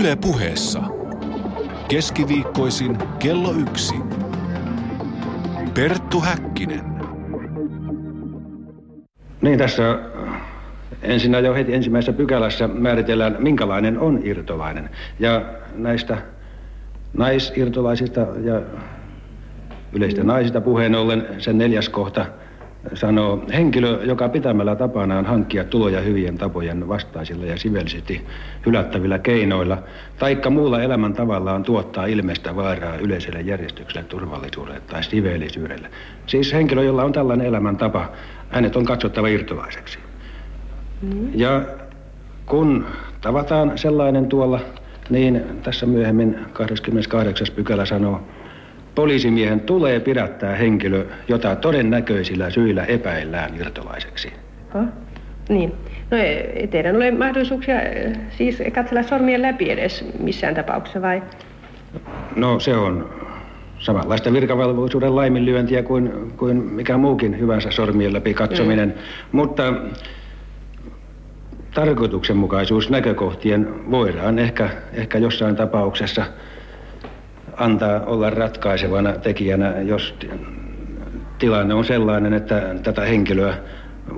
Yle puheessa. Keskiviikkoisin kello yksi. Perttu Häkkinen. Niin tässä äh, ensinnä jo heti ensimmäisessä pykälässä määritellään, minkälainen on irtolainen. Ja näistä naisirtolaisista ja yleistä naisista puheen ollen sen neljäs kohta sanoo, henkilö, joka pitämällä tapanaan hankkia tuloja hyvien tapojen vastaisilla ja sivellisesti hylättävillä keinoilla, taikka muulla elämän tavallaan tuottaa ilmeistä vaaraa yleiselle järjestykselle, turvallisuudelle tai siveellisyydelle. Siis henkilö, jolla on tällainen elämäntapa, hänet on katsottava irtolaiseksi. Mm. Ja kun tavataan sellainen tuolla, niin tässä myöhemmin 28. pykälä sanoo, poliisimiehen tulee pidättää henkilö, jota todennäköisillä syillä epäillään irtolaiseksi. Oh, niin. No ei teidän ole mahdollisuuksia siis katsella sormien läpi edes missään tapauksessa vai? No se on samanlaista virkavalvoisuuden laiminlyöntiä kuin, kuin mikä muukin hyvänsä sormien läpi katsominen. Mm. Mutta tarkoituksenmukaisuus näkökohtien voidaan ehkä, ehkä jossain tapauksessa antaa olla ratkaisevana tekijänä, jos tilanne on sellainen, että tätä henkilöä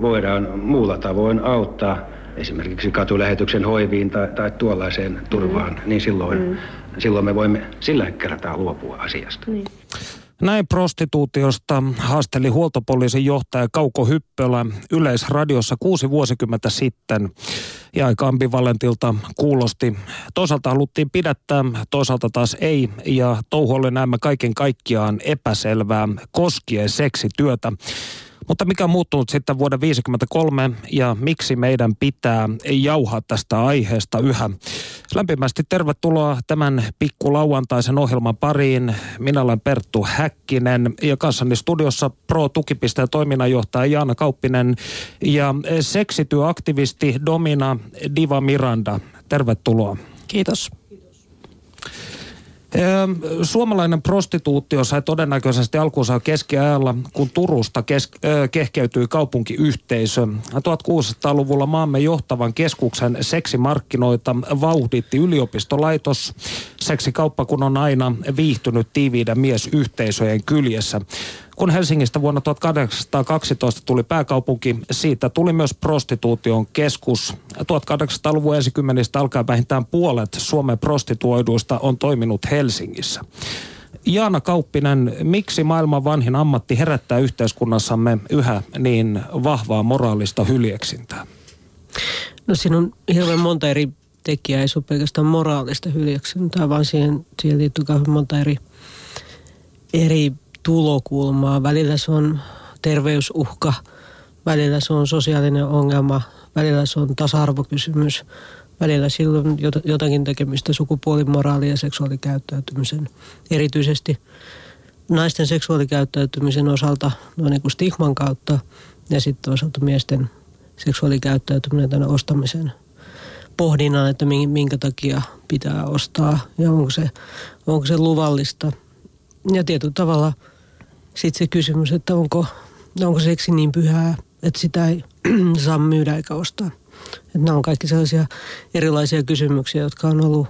voidaan muulla tavoin auttaa esimerkiksi katulähetyksen hoiviin tai, tai tuollaiseen turvaan, mm. niin silloin, mm. silloin me voimme sillä kertaa luopua asiasta. Niin. Näin prostituutiosta haasteli huoltopoliisin johtaja Kauko Hyppölä Yleisradiossa kuusi vuosikymmentä sitten. Ja aika ambivalentilta kuulosti. Toisaalta haluttiin pidättää, toisaalta taas ei. Ja touhu oli näemme kaiken kaikkiaan epäselvää koskien seksityötä. Mutta mikä on muuttunut sitten vuoden 1953 ja miksi meidän pitää jauhaa tästä aiheesta yhä? Lämpimästi tervetuloa tämän pikkulauantaisen ohjelman pariin. Minä olen Perttu Häkkinen ja kanssani studiossa Pro-tukipisteen toiminnanjohtaja Jaana Kauppinen ja seksityöaktivisti Domina Diva Miranda. Tervetuloa. Kiitos. Suomalainen prostituutio sai todennäköisesti alkuunsa keskiajalla, kun Turusta kes- kehkeytyi kaupunkiyhteisö. 1600-luvulla maamme johtavan keskuksen seksimarkkinoita vauhditti yliopistolaitos. Seksikauppa kun on aina viihtynyt tiiviiden miesyhteisöjen kyljessä. Kun Helsingistä vuonna 1812 tuli pääkaupunki, siitä tuli myös prostituution keskus. 1800-luvun ensikymmenistä alkaen vähintään puolet Suomen prostituoiduista on toiminut Helsingissä. Jaana Kauppinen, miksi maailman vanhin ammatti herättää yhteiskunnassamme yhä niin vahvaa moraalista hyljeksintää? No siinä on hirveän monta eri tekijää, ei se ole pelkästään moraalista hyljeksintää, vaan siihen, siihen liittyy monta eri, eri tulokulmaa. Välillä se on terveysuhka, välillä se on sosiaalinen ongelma, välillä se on tasa-arvokysymys, välillä silloin jotakin tekemistä sukupuolimoraalin ja seksuaalikäyttäytymisen. Erityisesti naisten seksuaalikäyttäytymisen osalta no niin kuin stigman kautta ja sitten toisaalta miesten seksuaalikäyttäytyminen tänne ostamisen pohdinnan, että minkä takia pitää ostaa ja onko se, onko se luvallista. Ja tietyllä tavalla – sitten se kysymys, että onko, onko seksi niin pyhää, että sitä ei saa myydä eikä ostaa. Että nämä on kaikki sellaisia erilaisia kysymyksiä, jotka on ollut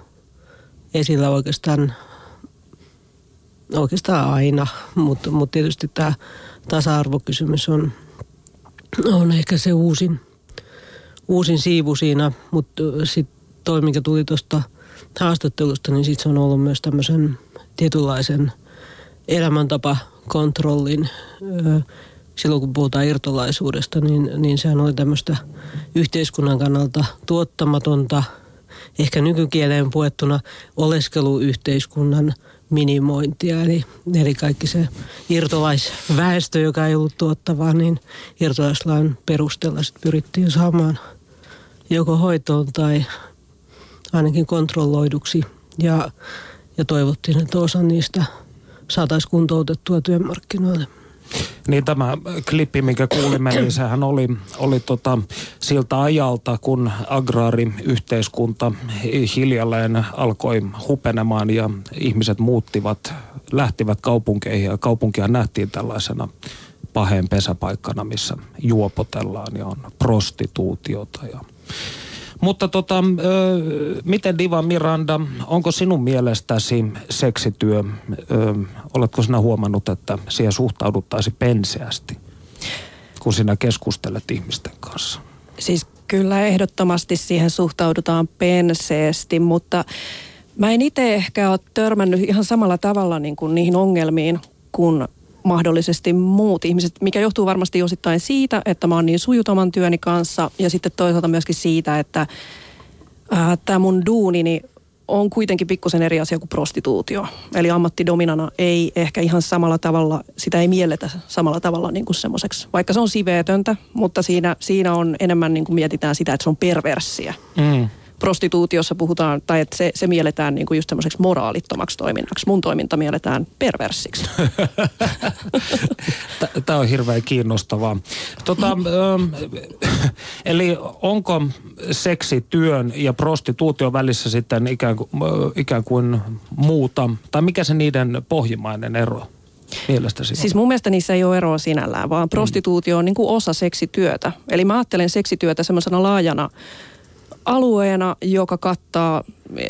esillä oikeastaan, oikeastaan aina, mutta, mutta tietysti tämä tasa-arvokysymys on, on ehkä se uusin, uusin siivu siinä, mutta sitten toi, mikä tuli tuosta haastattelusta, niin sitten se on ollut myös tämmöisen tietynlaisen elämäntapa kontrollin. Silloin kun puhutaan irtolaisuudesta, niin, niin sehän oli tämmöistä yhteiskunnan kannalta tuottamatonta, ehkä nykykieleen puettuna oleskeluyhteiskunnan minimointia. Eli, eli kaikki se irtolaisväestö, joka ei ollut tuottavaa, niin irtolaislain perusteella sitten pyrittiin saamaan joko hoitoon tai ainakin kontrolloiduksi. Ja, ja toivottiin, että osa niistä – saataisiin kuntoutettua työmarkkinoille. Niin tämä klippi, minkä kuulimme, niin sehän oli, oli tota, siltä ajalta, kun agraariyhteiskunta hiljalleen alkoi hupenemaan ja ihmiset muuttivat, lähtivät kaupunkeihin ja kaupunkia nähtiin tällaisena paheen pesäpaikkana, missä juopotellaan ja on prostituutiota ja Mutta tota, miten Diva Miranda, onko sinun mielestäsi seksityö, oletko sinä huomannut, että siihen suhtauduttaisiin penseästi, kun sinä keskustelet ihmisten kanssa? Siis kyllä ehdottomasti siihen suhtaudutaan penseesti, mutta mä en itse ehkä ole törmännyt ihan samalla tavalla niin kuin niihin ongelmiin kuin mahdollisesti muut ihmiset, mikä johtuu varmasti osittain siitä, että mä oon niin sujutoman työni kanssa ja sitten toisaalta myöskin siitä, että tämä mun duunini on kuitenkin pikkusen eri asia kuin prostituutio. Eli ammattidominana ei ehkä ihan samalla tavalla, sitä ei mielletä samalla tavalla niin kuin semmoiseksi. Vaikka se on siveetöntä, mutta siinä, siinä on enemmän niin kuin mietitään sitä, että se on perversiä. Mm prostituutiossa puhutaan, tai että se, se mielletään niin kuin just semmoiseksi moraalittomaksi toiminnaksi. Mun toiminta mielletään perversiksi. Tämä on hirveän kiinnostavaa. Tota, ähm, eli onko seksi työn ja prostituution välissä sitten ikään kuin, äh, ikään kuin muuta, tai mikä se niiden pohjimainen ero mielestäsi Siis mun mielestä niissä ei ole eroa sinällään, vaan prostituutio on niin kuin osa seksityötä. Eli mä ajattelen seksityötä semmoisena laajana alueena, joka kattaa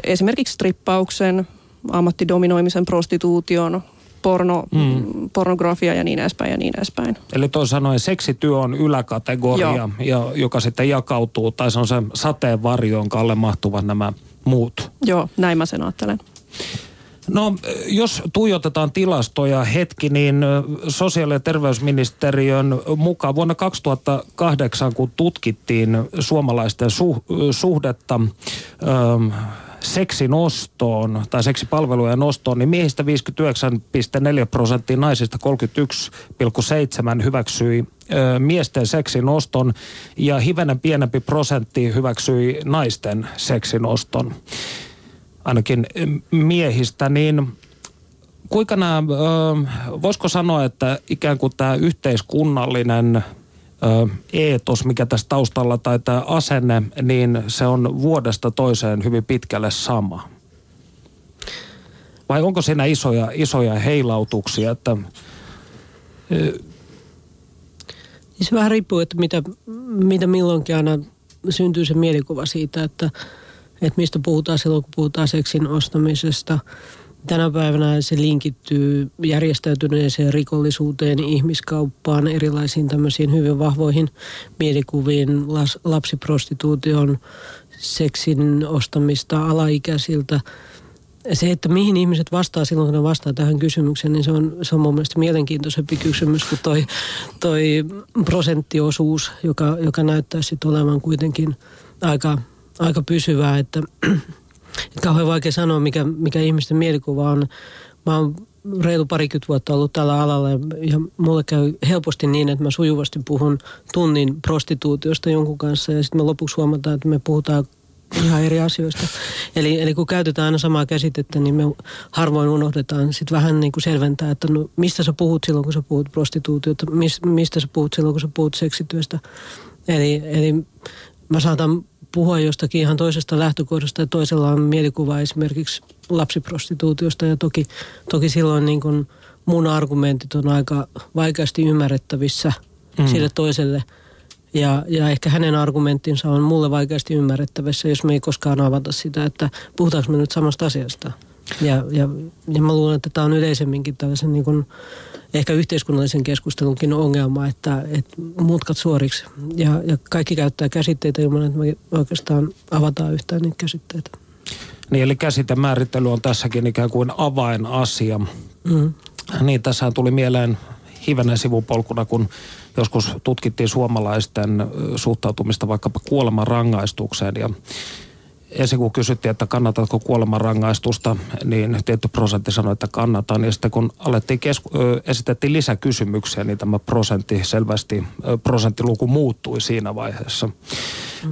esimerkiksi strippauksen, ammattidominoimisen, prostituution, porno, mm. pornografia ja niin edespäin ja niin edespäin. Eli toisin sanoen seksityö on yläkategoria, ja, joka sitten jakautuu, tai se on se sateenvarjo, jonka alle mahtuvat nämä muut. Joo, näin mä sen ajattelen. No, jos tuijotetaan tilastoja hetki, niin sosiaali- ja terveysministeriön mukaan vuonna 2008, kun tutkittiin suomalaisten su- suhdetta ähm, seksin ostoon tai seksipalvelujen ostoon, niin miehistä 59,4 prosenttia, naisista 31,7 hyväksyi ö, miesten seksin oston ja hivenen pienempi prosentti hyväksyi naisten seksin oston ainakin miehistä, niin kuinka nämä, voisiko sanoa, että ikään kuin tämä yhteiskunnallinen eetos, mikä tässä taustalla tai tämä asenne, niin se on vuodesta toiseen hyvin pitkälle sama? Vai onko siinä isoja, isoja heilautuksia, että se vähän riippuu, että mitä, mitä milloinkin aina syntyy se mielikuva siitä, että että mistä puhutaan silloin, kun puhutaan seksin ostamisesta. Tänä päivänä se linkittyy järjestäytyneeseen rikollisuuteen, ihmiskauppaan, erilaisiin tämmöisiin hyvin vahvoihin mielikuviin, lapsiprostituution, seksin ostamista alaikäisiltä. Se, että mihin ihmiset vastaa silloin, kun ne vastaa tähän kysymykseen, niin se on, se on mun mielestä mielenkiintoisempi kysymys kuin toi, toi prosenttiosuus, joka, joka näyttää sitten olevan kuitenkin aika aika pysyvää, että, että kauhean vaikea sanoa, mikä, mikä ihmisten mielikuva on. Mä oon reilu parikymmentä vuotta ollut tällä alalla ja mulle käy helposti niin, että mä sujuvasti puhun tunnin prostituutiosta jonkun kanssa ja sitten me lopuksi huomataan, että me puhutaan ihan eri asioista. Eli, eli kun käytetään aina samaa käsitettä, niin me harvoin unohdetaan sitten vähän niin kuin selventää, että no, mistä sä puhut silloin, kun sä puhut prostituutiota, mistä sä puhut silloin, kun sä puhut seksityöstä. Eli, eli mä saatan puhua jostakin ihan toisesta lähtökohdasta ja toisella on mielikuva esimerkiksi lapsiprostituutiosta ja toki, toki silloin niin kuin mun argumentit on aika vaikeasti ymmärrettävissä mm. sille toiselle ja, ja ehkä hänen argumenttinsa on mulle vaikeasti ymmärrettävissä, jos me ei koskaan avata sitä, että puhutaanko me nyt samasta asiasta. Ja, ja, ja mä luulen, että tämä on yleisemminkin tällaisen niin kuin ehkä yhteiskunnallisen keskustelunkin ongelma, että, että mutkat suoriksi ja, ja kaikki käyttää käsitteitä ilman, että me oikeastaan avataan yhtään niitä käsitteitä. Niin, eli käsitemäärittely on tässäkin ikään kuin avainasia. Mm. Niin, tässä tuli mieleen hivenen sivupolkuna, kun joskus tutkittiin suomalaisten suhtautumista vaikkapa kuoleman rangaistukseen ja ensin kun kysyttiin, että kannatatko kuolemanrangaistusta, niin tietty prosentti sanoi, että kannatan. Ja sitten kun alettiin kesku- esitettiin lisäkysymyksiä, niin tämä prosentti selvästi, prosenttiluku muuttui siinä vaiheessa. Mm.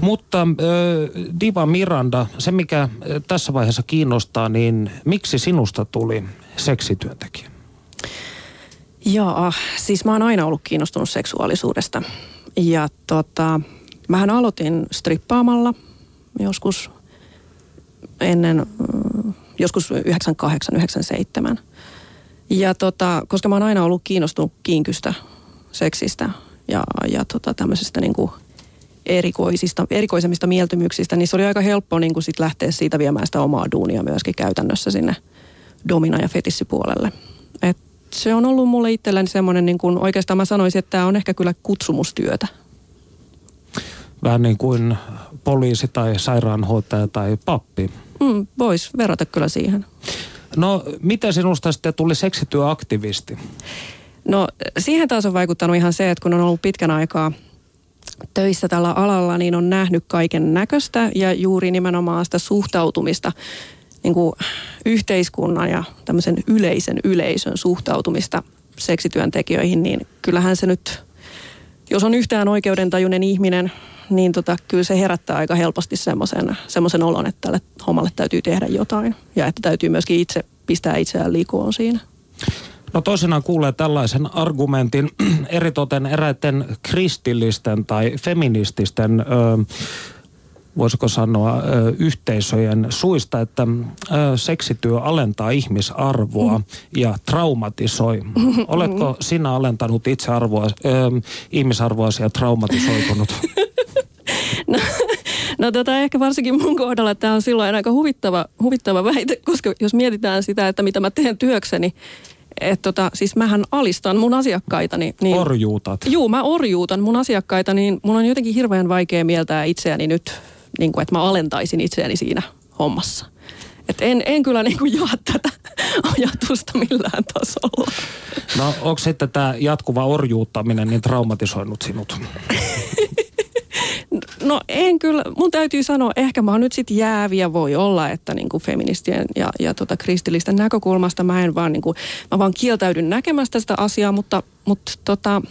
Mutta Diva Miranda, se mikä tässä vaiheessa kiinnostaa, niin miksi sinusta tuli seksityöntekijä? Joo, siis mä oon aina ollut kiinnostunut seksuaalisuudesta. Ja tota, mähän aloitin strippaamalla joskus ennen joskus 98-97. Ja tota, koska mä oon aina ollut kiinnostunut kiinkystä, seksistä ja, ja tota, tämmöisestä niin kuin erikoisista, erikoisemmista mieltymyksistä, niin se oli aika helppo niin kuin sit lähteä siitä viemään sitä omaa duunia myöskin käytännössä sinne domina- ja fetissipuolelle. Et se on ollut mulle itselläni semmoinen, niin kuin, oikeastaan mä sanoisin, että tämä on ehkä kyllä kutsumustyötä. Vähän niin kuin poliisi tai sairaanhoitaja tai pappi. Mm, Voisi verrata kyllä siihen. No, miten sinusta sitten tuli seksityöaktivisti? No siihen taas on vaikuttanut ihan se, että kun on ollut pitkän aikaa töissä tällä alalla, niin on nähnyt kaiken näköistä ja juuri nimenomaan sitä suhtautumista niin kuin yhteiskunnan ja tämmöisen yleisen yleisön suhtautumista seksityöntekijöihin, niin kyllähän se nyt, jos on yhtään oikeudentajuinen ihminen, niin tota, kyllä se herättää aika helposti semmoisen, semmoisen olon, että tälle hommalle täytyy tehdä jotain ja että täytyy myöskin itse pistää itseään likoon siinä. No toisinaan kuulee tällaisen argumentin eritoten eräiden kristillisten tai feminististen, ö, voisiko sanoa, ö, yhteisöjen suista, että ö, seksityö alentaa ihmisarvoa ja traumatisoi. Oletko sinä alentanut itsearvoa, ö, ihmisarvoasi ja traumatisoitunut? No, no tota, ehkä varsinkin mun kohdalla tämä on silloin aika huvittava, huvittava väite, koska jos mietitään sitä, että mitä mä teen työkseni, että tota, siis mähän alistan mun asiakkaitani. Niin, Orjuutat. Juu, mä orjuutan mun asiakkaita, niin mun on jotenkin hirveän vaikea mieltää itseäni nyt, niin kuin, että mä alentaisin itseäni siinä hommassa. Et en, en kyllä niin kuin jaa tätä ajatusta millään tasolla. No onko sitten tämä jatkuva orjuuttaminen niin traumatisoinut sinut? No en kyllä, mun täytyy sanoa, ehkä mä oon nyt sitten jääviä voi olla, että niin kuin feministien ja, ja tota kristillisten näkökulmasta mä en vaan niin kuin, mä vaan kieltäydyn näkemästä sitä asiaa, mutta, mutta tota,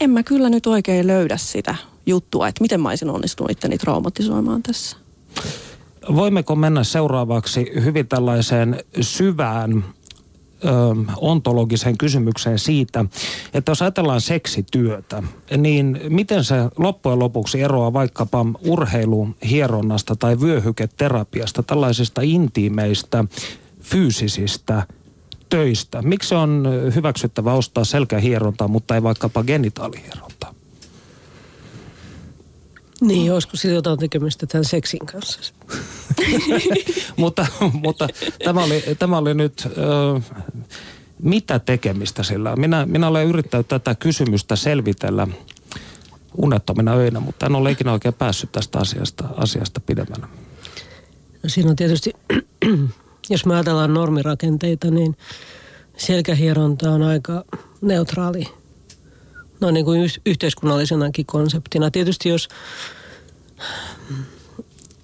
en mä kyllä nyt oikein löydä sitä juttua, että miten mä olisin onnistunut itteni traumatisoimaan tässä. Voimmeko mennä seuraavaksi hyvin tällaiseen syvään ö, ontologiseen kysymykseen siitä, että jos ajatellaan seksityötä, niin miten se loppujen lopuksi eroaa vaikkapa urheiluhieronnasta tai vyöhyketerapiasta, tällaisista intiimeistä, fyysisistä töistä? Miksi on hyväksyttävä ostaa selkähierontaa, mutta ei vaikkapa genitaalihierontaa? Niin, olisiko sillä jotain tekemistä tämän seksin kanssa? mutta mutta tämä, oli, tämä oli nyt, ö, mitä tekemistä sillä? Minä, minä olen yrittänyt tätä kysymystä selvitellä unettomina öinä, mutta en ole ikinä oikein päässyt tästä asiasta, asiasta pidemmänä. No siinä on tietysti, jos me ajatellaan normirakenteita, niin selkähieronta on aika neutraali no niin kuin yhteiskunnallisenakin konseptina. Tietysti jos,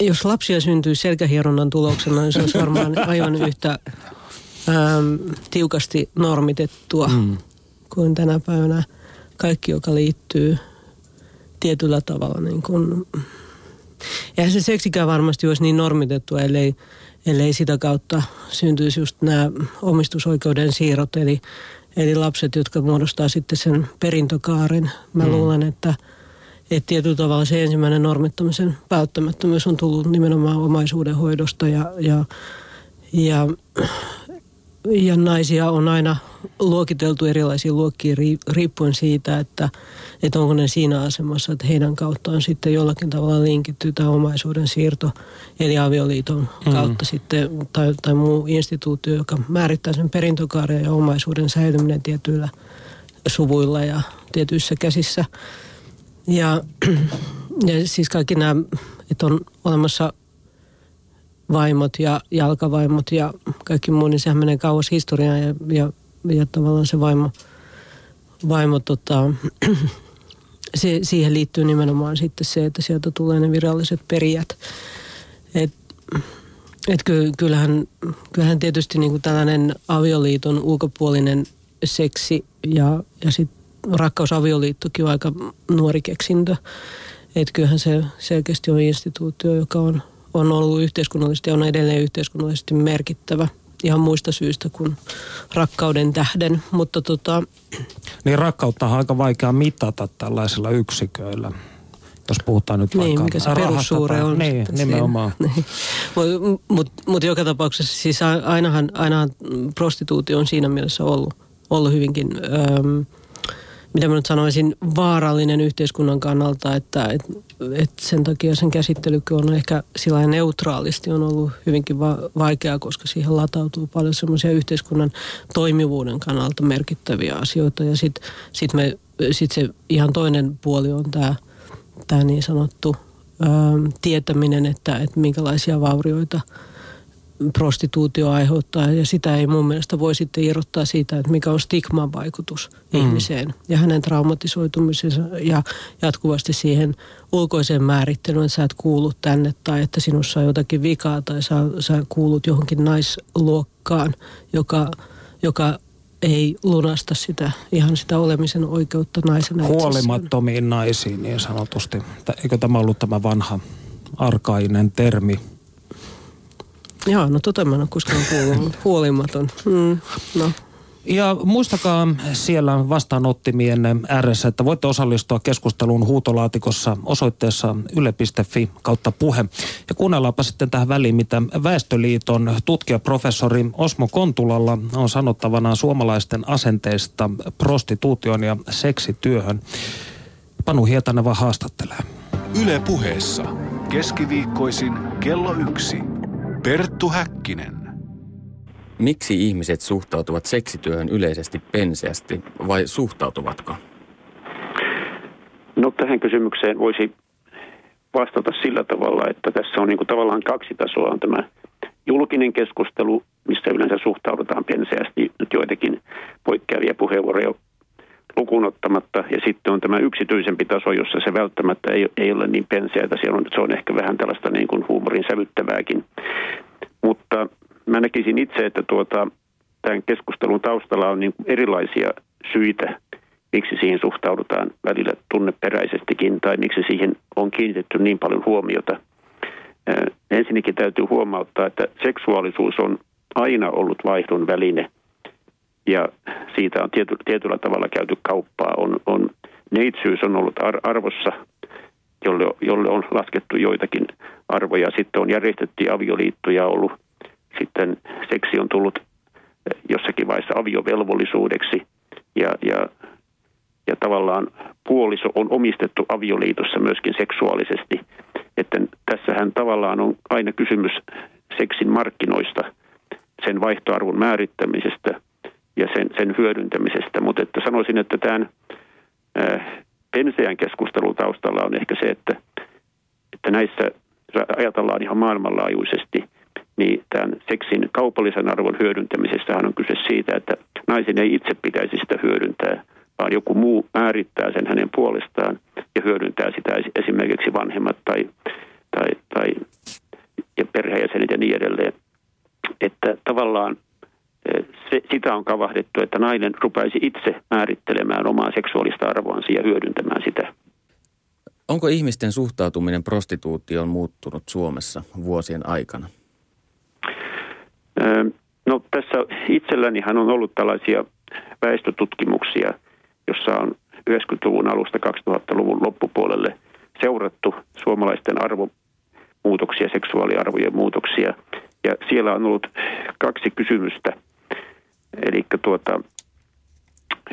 jos lapsia syntyy selkähieronnan tuloksena, niin se olisi varmaan aivan yhtä äm, tiukasti normitettua mm. kuin tänä päivänä kaikki, joka liittyy tietyllä tavalla niin kuin, eihän se seksikään varmasti olisi niin normitettua, ellei, ellei sitä kautta syntyisi just nämä omistusoikeuden siirrot, eli Eli lapset, jotka muodostaa sitten sen perintökaaren. Mä mm. luulen, että, että tietyllä tavalla se ensimmäinen normittamisen välttämättömyys on tullut nimenomaan omaisuuden hoidosta ja, ja, ja, ja naisia on aina luokiteltu erilaisiin luokkiin riippuen siitä, että, että onko ne siinä asemassa, että heidän kauttaan sitten jollakin tavalla linkittyy tämä omaisuuden siirto, eli avioliiton mm. kautta mm. sitten, tai, tai muu instituutio, joka määrittää sen perintökaaren ja omaisuuden säilyminen tietyillä suvuilla ja tietyissä käsissä. Ja, ja siis kaikki nämä, että on olemassa vaimot ja jalkavaimot ja kaikki muu, niin sehän menee kauas historiaan ja, ja, ja tavallaan se vaimo, vaimo tota, se, siihen liittyy nimenomaan sitten se, että sieltä tulee ne viralliset perijät. Et, et ky, kyllähän, kyllähän tietysti niin kuin tällainen avioliiton ulkopuolinen seksi ja, ja sitten rakkausavioliittokin on aika nuori keksintö. Että kyllähän se selkeästi on instituutio, joka on, on ollut yhteiskunnallisesti ja on edelleen yhteiskunnallisesti merkittävä – ihan muista syistä kuin rakkauden tähden. Mutta tota... Niin rakkautta on aika vaikea mitata tällaisilla yksiköillä jos puhutaan nyt niin, vaikka mikä se perussuure on. Niin, nimenomaan. Niin. Mutta mut, mut joka tapauksessa siis ainahan, ainahan prostituutio on siinä mielessä ollut, ollut hyvinkin äm, mitä mä nyt sanoisin, vaarallinen yhteiskunnan kannalta, että et, et sen takia sen käsittelykin on ehkä sillä neutraalisti on ollut hyvinkin va- vaikeaa, koska siihen latautuu paljon semmoisia yhteiskunnan toimivuuden kannalta merkittäviä asioita. Ja sitten sit sit se ihan toinen puoli on tämä tää niin sanottu ää, tietäminen, että, että minkälaisia vaurioita – prostituutio aiheuttaa ja sitä ei mun mielestä voi sitten irrottaa siitä, että mikä on stigman vaikutus mm. ihmiseen ja hänen traumatisoitumisensa ja jatkuvasti siihen ulkoiseen määrittelyyn, että sä et kuulu tänne tai että sinussa on jotakin vikaa tai sä, sä kuulut johonkin naisluokkaan, joka, joka ei lunasta sitä, ihan sitä olemisen oikeutta naisena Huolimattomiin itsessään. naisiin niin sanotusti. Eikö tämä ollut tämä vanha arkainen termi? Joo, no tota mä en ole koskaan kuullut, mutta huolimaton. Mm, no. Ja muistakaa siellä vastaanottimien ääressä, että voitte osallistua keskusteluun huutolaatikossa osoitteessa yle.fi kautta puhe. Ja kuunnellaanpa sitten tähän väliin, mitä Väestöliiton tutkijaprofessori Osmo Kontulalla on sanottavana suomalaisten asenteista prostituution ja seksityöhön. Panu Hietaneva haastattelee. Yle puheessa keskiviikkoisin kello yksi. Perttu Häkkinen. Miksi ihmiset suhtautuvat seksityöhön yleisesti penseästi vai suhtautuvatko? No tähän kysymykseen voisi vastata sillä tavalla, että tässä on niin kuin tavallaan kaksi tasoa. On tämä julkinen keskustelu, missä yleensä suhtaudutaan penseästi. Nyt joitakin poikkeavia puheenvuoroja lukuun ottamatta. Ja sitten on tämä yksityisempi taso, jossa se välttämättä ei, ei ole niin penseätä. Siellä on, se on ehkä vähän tällaista niin kuin huumorin sävyttävääkin. Mutta mä näkisin itse, että tuota, tämän keskustelun taustalla on niin erilaisia syitä, miksi siihen suhtaudutaan välillä tunneperäisestikin tai miksi siihen on kiinnitetty niin paljon huomiota. Ensinnäkin täytyy huomauttaa, että seksuaalisuus on aina ollut vaihdon väline – ja siitä on tiety, tietyllä tavalla käyty kauppaa. On, on, neitsyys on ollut ar- arvossa, jolle, jolle on laskettu joitakin arvoja. Sitten on järjestetty avioliittoja ollut. Sitten seksi on tullut eh, jossakin vaiheessa aviovelvollisuudeksi ja, ja, ja tavallaan puoliso on omistettu avioliitossa myöskin seksuaalisesti. Että tässähän tavallaan on aina kysymys seksin markkinoista, sen vaihtoarvon määrittämisestä – ja sen, sen hyödyntämisestä. Mutta että sanoisin, että tämän penseän keskustelun taustalla on ehkä se, että, että näissä ajatellaan ihan maailmanlaajuisesti, niin tämän seksin kaupallisen arvon hyödyntämisessä on kyse siitä, että naisen ei itse pitäisi sitä hyödyntää, vaan joku muu määrittää sen hänen puolestaan ja hyödyntää sitä esimerkiksi vanhemmat tai, tai, tai ja perheenjäsenet ja niin edelleen. Että tavallaan sitä on kavahdettu, että nainen rupaisi itse määrittelemään omaa seksuaalista arvoansa ja hyödyntämään sitä. Onko ihmisten suhtautuminen prostituutioon muuttunut Suomessa vuosien aikana? No tässä itsellänihan on ollut tällaisia väestötutkimuksia, jossa on 90-luvun alusta 2000-luvun loppupuolelle seurattu suomalaisten arvomuutoksia, seksuaaliarvojen muutoksia. Ja siellä on ollut kaksi kysymystä – Eli tuota,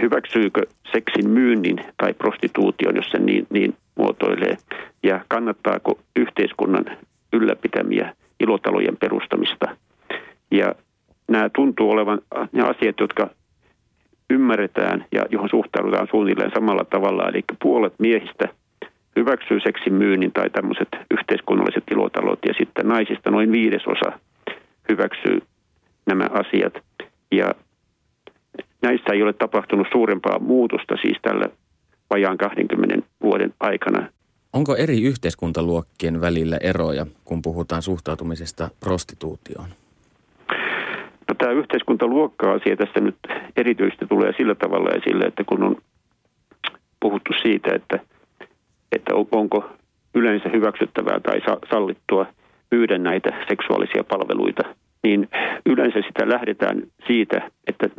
hyväksyykö seksin myynnin tai prostituution, jos se niin, niin muotoilee, ja kannattaako yhteiskunnan ylläpitämiä ilotalojen perustamista. Ja nämä tuntuu olevan ne asiat, jotka ymmärretään ja johon suhtaudutaan suunnilleen samalla tavalla. Eli puolet miehistä hyväksyy seksin myynnin tai tämmöiset yhteiskunnalliset ilotalot ja sitten naisista noin viidesosa hyväksyy nämä asiat. Ja näissä ei ole tapahtunut suurempaa muutosta siis tällä vajaan 20 vuoden aikana. Onko eri yhteiskuntaluokkien välillä eroja, kun puhutaan suhtautumisesta prostituutioon? No, tämä yhteiskuntaluokka-asia tässä nyt erityisesti tulee sillä tavalla esille, että kun on puhuttu siitä, että, että onko yleensä hyväksyttävää tai sallittua myydä näitä seksuaalisia palveluita, niin yleensä sitä lähdetään siitä, että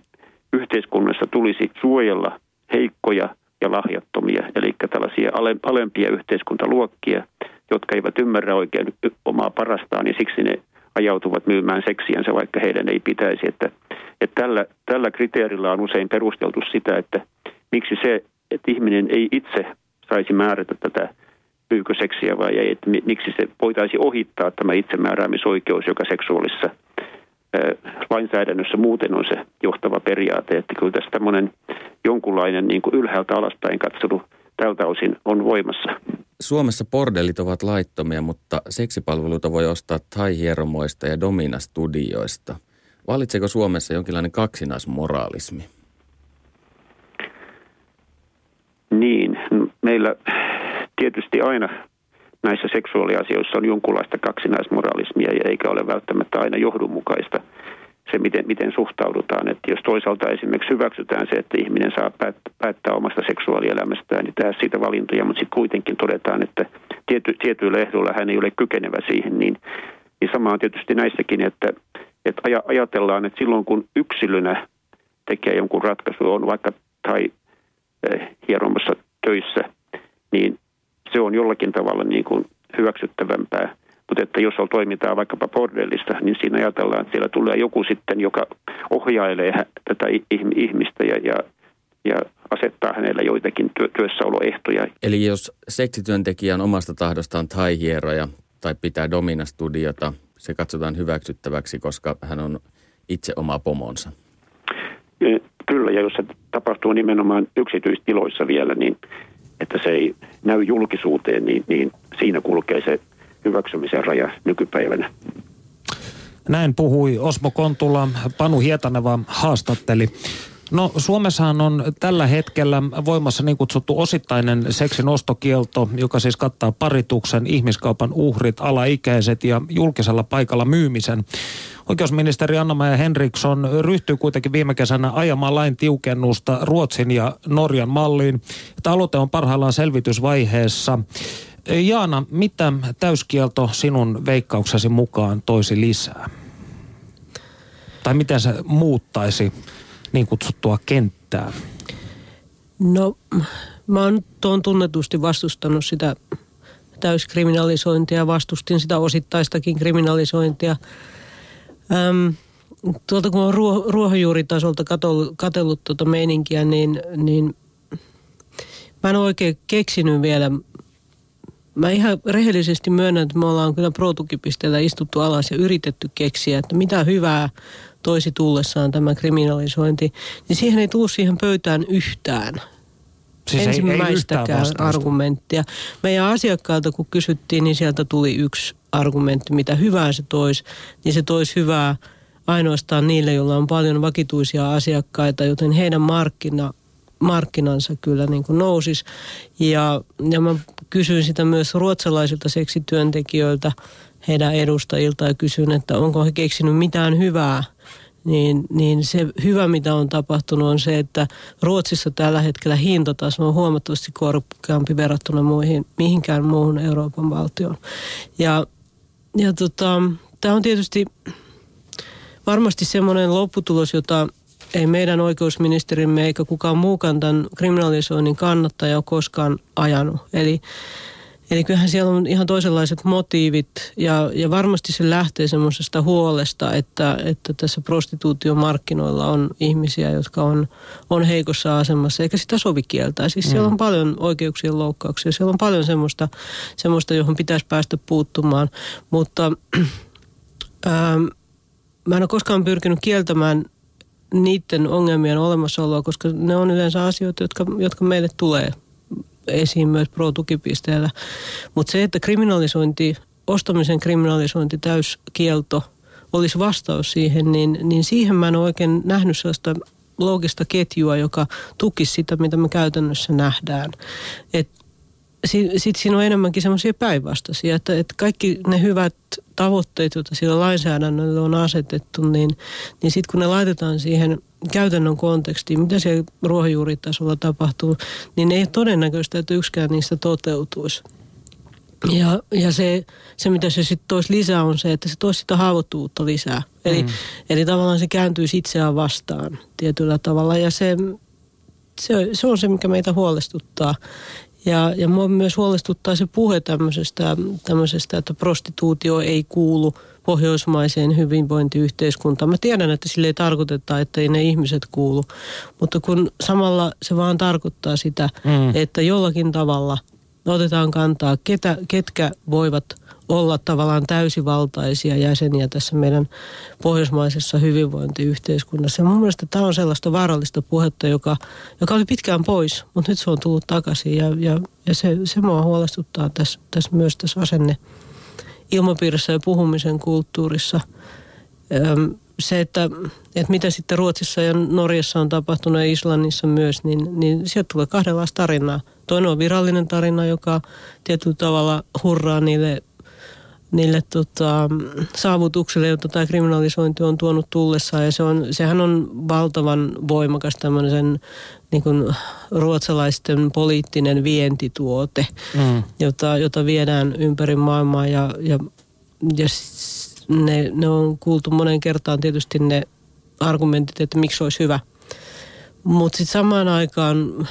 yhteiskunnassa tulisi suojella heikkoja ja lahjattomia, eli tällaisia alempia yhteiskuntaluokkia, jotka eivät ymmärrä oikein omaa parastaan ja siksi ne ajautuvat myymään seksiänsä, vaikka heidän ei pitäisi. Että, että tällä, tällä kriteerillä on usein perusteltu sitä, että miksi se, että ihminen ei itse saisi määrätä tätä pyykö seksiä vai ei, että miksi se voitaisiin ohittaa tämä itsemääräämisoikeus, joka seksuaalisessa lainsäädännössä muuten on se johtava periaate, että kyllä tässä tämmöinen jonkunlainen niin kuin ylhäältä alaspäin katselu tältä osin on voimassa. Suomessa bordellit ovat laittomia, mutta seksipalveluita voi ostaa tai-hieromoista ja Domina-studioista. Valitseeko Suomessa jonkinlainen kaksinaismoraalismi? Niin, meillä tietysti aina näissä seksuaaliasioissa on jonkunlaista kaksinaismoralismia ja eikä ole välttämättä aina johdonmukaista se, miten, miten suhtaudutaan. Että jos toisaalta esimerkiksi hyväksytään se, että ihminen saa päättää omasta seksuaalielämästään, niin tehdä siitä valintoja, mutta sitten kuitenkin todetaan, että tiety, tietyillä ehdoilla hän ei ole kykenevä siihen, niin, niin sama on tietysti näissäkin, että, että ajatellaan, että silloin kun yksilönä tekee jonkun ratkaisu, on vaikka tai eh, hieromassa töissä, niin se on jollakin tavalla niin kuin hyväksyttävämpää. Mutta että jos on toimintaa vaikkapa bordellista, niin siinä ajatellaan, että siellä tulee joku sitten, joka ohjailee tätä ihmistä ja, ja, ja asettaa hänelle joitakin työ, työssäoloehtoja. Eli jos seksityöntekijä on omasta tahdostaan tai hieroja tai pitää Domina-studiota, se katsotaan hyväksyttäväksi, koska hän on itse oma pomonsa. Kyllä, ja jos se tapahtuu nimenomaan yksityistiloissa vielä, niin että se ei näy julkisuuteen, niin, niin siinä kulkee se hyväksymisen raja nykypäivänä. Näin puhui Osmo Kontula, Panu Hietaneva haastatteli. No Suomessahan on tällä hetkellä voimassa niin kutsuttu osittainen seksin ostokielto, joka siis kattaa parituksen, ihmiskaupan uhrit, alaikäiset ja julkisella paikalla myymisen. Oikeusministeri Anna-Maja Henriksson ryhtyy kuitenkin viime kesänä ajamaan lain tiukennusta Ruotsin ja Norjan malliin. Aloite on parhaillaan selvitysvaiheessa. Jaana, mitä täyskielto sinun veikkauksesi mukaan toisi lisää? Tai miten se muuttaisi niin kutsuttua kenttää? No, mä oon tuon tunnetusti vastustanut sitä täyskriminalisointia, vastustin sitä osittaistakin kriminalisointia. Öm, tuolta kun on ruo, ruohonjuuritasolta katellut, katellut tuota meininkiä, niin, niin mä en oikein keksinyt vielä Mä ihan rehellisesti myönnän, että me ollaan kyllä pro-tukipisteellä istuttu alas ja yritetty keksiä, että mitä hyvää toisi tullessaan tämä kriminalisointi, niin siihen ei tule siihen pöytään yhtään. Siis ensimmäistäkään ei, ei argumenttia. Meidän asiakkailta kun kysyttiin, niin sieltä tuli yksi argumentti, mitä hyvää se toisi, niin se toisi hyvää ainoastaan niille, joilla on paljon vakituisia asiakkaita, joten heidän markkina, markkinansa kyllä niin kuin nousisi. Ja, ja mä kysyin sitä myös ruotsalaisilta seksityöntekijöiltä, heidän edustajilta ja kysyin, että onko he keksinyt mitään hyvää niin, niin se hyvä, mitä on tapahtunut, on se, että Ruotsissa tällä hetkellä hintataso on huomattavasti korkeampi verrattuna muihin, mihinkään muuhun Euroopan valtioon. Ja, ja tota, tämä on tietysti varmasti semmoinen lopputulos, jota ei meidän oikeusministerimme eikä kukaan muukaan tämän kriminalisoinnin kannattaja ole koskaan ajanut. Eli Eli kyllähän siellä on ihan toisenlaiset motiivit ja, ja varmasti se lähtee semmoisesta huolesta, että, että tässä prostituutiomarkkinoilla on ihmisiä, jotka on, on heikossa asemassa, eikä sitä sovi kieltää. Siis mm. siellä on paljon oikeuksien loukkauksia, siellä on paljon semmoista, semmoista johon pitäisi päästä puuttumaan, mutta ää, mä en ole koskaan pyrkinyt kieltämään niiden ongelmien olemassaoloa, koska ne on yleensä asioita, jotka, jotka meille tulee esiin myös pro-tukipisteellä. Mutta se, että kriminalisointi, ostamisen kriminalisointi, täyskielto olisi vastaus siihen, niin, niin siihen mä en ole oikein nähnyt sellaista loogista ketjua, joka tukisi sitä, mitä me käytännössä nähdään. Sitten siinä on enemmänkin semmoisia päinvastaisia, että, että kaikki ne hyvät tavoitteet, joita sillä lainsäädännöllä on asetettu, niin, niin sitten kun ne laitetaan siihen käytännön kontekstiin, mitä siellä ruohonjuuritasolla tapahtuu, niin ei ole todennäköistä, että yksikään niistä toteutuisi. Ja, ja se, se, mitä se sitten toisi lisää, on se, että se toisi sitä haavoittuvuutta lisää. Eli, mm. eli tavallaan se kääntyisi itseään vastaan tietyllä tavalla. Ja se, se, se on se, mikä meitä huolestuttaa. Ja, ja mua myös huolestuttaa se puhe tämmöisestä, tämmöisestä, että prostituutio ei kuulu pohjoismaiseen hyvinvointiyhteiskuntaan. Mä tiedän, että sille ei tarkoiteta, että ei ne ihmiset kuulu, mutta kun samalla se vaan tarkoittaa sitä, mm. että jollakin tavalla otetaan kantaa, ketä, ketkä voivat – olla tavallaan täysivaltaisia jäseniä tässä meidän pohjoismaisessa hyvinvointiyhteiskunnassa. Ja mun mielestä tämä on sellaista vaarallista puhetta, joka, joka oli pitkään pois, mutta nyt se on tullut takaisin ja, ja, ja se, se mua huolestuttaa tässä, tässä myös tässä asenne ilmapiirissä ja puhumisen kulttuurissa. Se, että, että mitä sitten Ruotsissa ja Norjassa on tapahtunut ja Islannissa myös, niin, niin sieltä tulee kahdenlaista tarinaa. Toinen on virallinen tarina, joka tietyllä tavalla hurraa niille niille tota, saavutuksille, joita tämä kriminalisointi on tuonut tullessaan. Ja se on, sehän on valtavan voimakas tämmöisen niin kuin ruotsalaisten poliittinen vientituote, mm. jota, jota viedään ympäri maailmaa. Ja, ja, ja ne, ne on kuultu monen kertaan tietysti ne argumentit, että miksi olisi hyvä. Mutta sitten samaan aikaan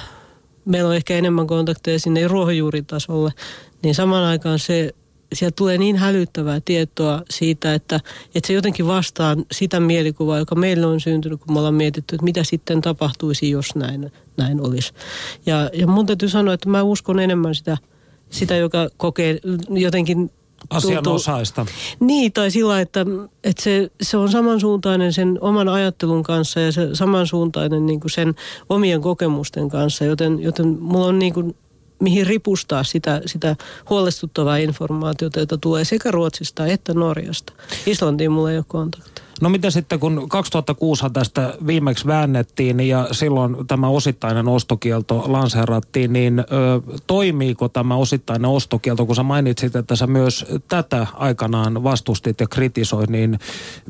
meillä on ehkä enemmän kontakteja sinne ruohonjuuritasolle, niin samaan aikaan se sieltä tulee niin hälyttävää tietoa siitä, että, että se jotenkin vastaa sitä mielikuvaa, joka meillä on syntynyt, kun me ollaan mietitty, että mitä sitten tapahtuisi, jos näin, näin olisi. Ja, ja mun täytyy sanoa, että mä uskon enemmän sitä, sitä joka kokee jotenkin asianosaista. Niin, tai sillä, että, että se, se on samansuuntainen sen oman ajattelun kanssa ja se samansuuntainen niin kuin sen omien kokemusten kanssa, joten, joten mulla on niin kuin mihin ripustaa sitä, sitä huolestuttavaa informaatiota, jota tulee sekä Ruotsista että Norjasta. Islantiin mulla ei ole kontakteja. No mitä sitten, kun 2006 tästä viimeksi väännettiin ja silloin tämä osittainen ostokielto lanseerattiin, niin ö, toimiiko tämä osittainen ostokielto, kun sä mainitsit, että sä myös tätä aikanaan vastustit ja kritisoit, niin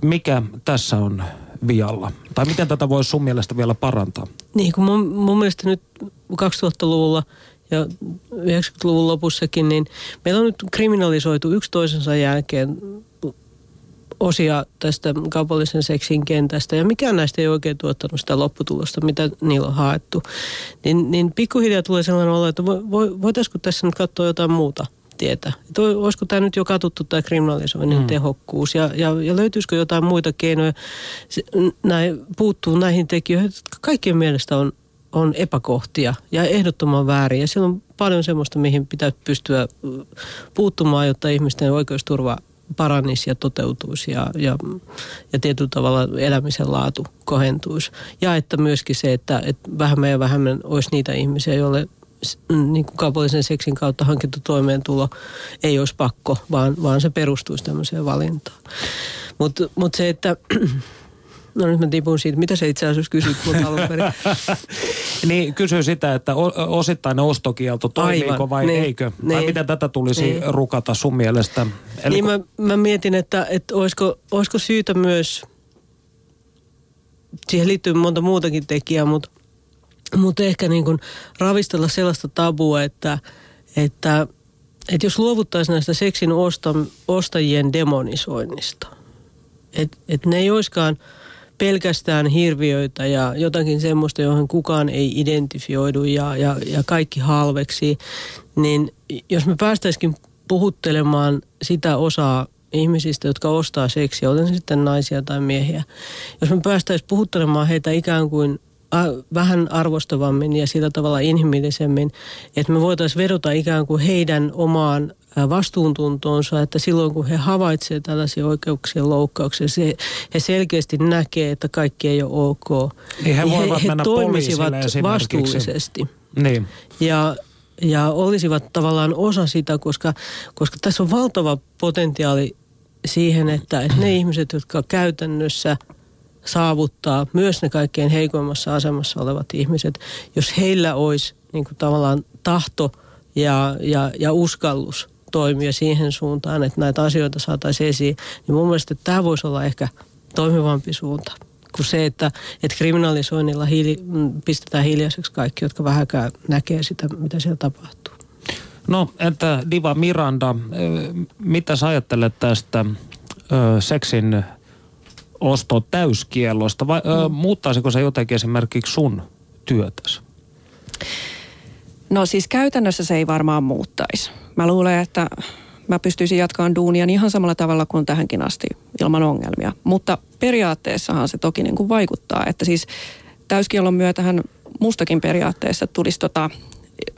mikä tässä on vialla? Tai miten tätä voisi sun mielestä vielä parantaa? Niin, kun mun, mun mielestä nyt 2000-luvulla – ja 90-luvun lopussakin, niin meillä on nyt kriminalisoitu yksi toisensa jälkeen osia tästä kaupallisen seksin kentästä ja mikään näistä ei oikein tuottanut sitä lopputulosta, mitä niillä on haettu. Niin, niin pikkuhiljaa tulee sellainen olo, että voitaisiko tässä nyt katsoa jotain muuta tietä. Että olisiko tämä nyt jo katuttu tämä kriminalisoinnin mm. tehokkuus ja, ja, ja löytyisikö jotain muita keinoja näin, puuttuu näihin tekijöihin, jotka kaikkien mielestä on on epäkohtia ja ehdottoman väärin. Ja siellä on paljon semmoista, mihin pitää pystyä puuttumaan, jotta ihmisten oikeusturva parannisi ja toteutuisi ja, ja, ja tietyllä tavalla elämisen laatu kohentuisi. Ja että myöskin se, että, että vähemmän ja vähemmän olisi niitä ihmisiä, joille niin kuin kaupallisen seksin kautta hankittu toimeentulo ei olisi pakko, vaan, vaan se perustuisi tämmöiseen valintaan. Mutta mut se, että No nyt mä tipun siitä. Mitä se itse asiassa kysyt alun perin? niin, kysy sitä, että osittainen ostokielto, toimiiko Aivan, vai niin, eikö? Niin, vai miten tätä tulisi niin. rukata sun mielestä? Eli niin kun... mä, mä mietin, että, että olisiko, olisiko syytä myös, siihen liittyy monta muutakin tekijää, mutta, mutta ehkä niin kuin ravistella sellaista tabua, että, että, että jos luovuttaisiin näistä seksin ostajien demonisoinnista, että, että ne ei olisikaan – pelkästään hirviöitä ja jotakin semmoista, johon kukaan ei identifioidu ja, ja, ja kaikki halveksi, niin jos me päästäisikin puhuttelemaan sitä osaa ihmisistä, jotka ostaa seksiä, olen sitten naisia tai miehiä. Jos me päästäisiin puhuttelemaan heitä ikään kuin vähän arvostavammin ja sillä tavalla inhimillisemmin, että me voitaisiin vedota ikään kuin heidän omaan vastuuntuntoonsa, että silloin kun he havaitsevat tällaisia oikeuksien loukkauksia, se, he selkeästi näkee, että kaikki ei ole ok. Niin he, voivat he, he toimisivat vastuullisesti. Niin. Ja, ja olisivat tavallaan osa sitä, koska, koska tässä on valtava potentiaali siihen, että, että ne ihmiset, jotka käytännössä saavuttaa myös ne kaikkein heikoimmassa asemassa olevat ihmiset, jos heillä olisi niin kuin tavallaan tahto ja, ja, ja uskallus toimia siihen suuntaan, että näitä asioita saataisiin esiin, niin mun mielestä tämä voisi olla ehkä toimivampi suunta kuin se, että, että kriminalisoinnilla hiili, mm, pistetään hiljaiseksi kaikki, jotka vähäkään näkee sitä, mitä siellä tapahtuu. No entä Diva Miranda, mitä sä ajattelet tästä ö, seksin osto täyskiellosta vai ö, muuttaisiko se jotenkin esimerkiksi sun työtäsi? No siis käytännössä se ei varmaan muuttaisi. Mä luulen, että mä pystyisin jatkamaan duunia ihan samalla tavalla kuin tähänkin asti ilman ongelmia. Mutta periaatteessahan se toki niin kuin vaikuttaa, että siis täyskielon myötähän mustakin periaatteessa tulisi tota,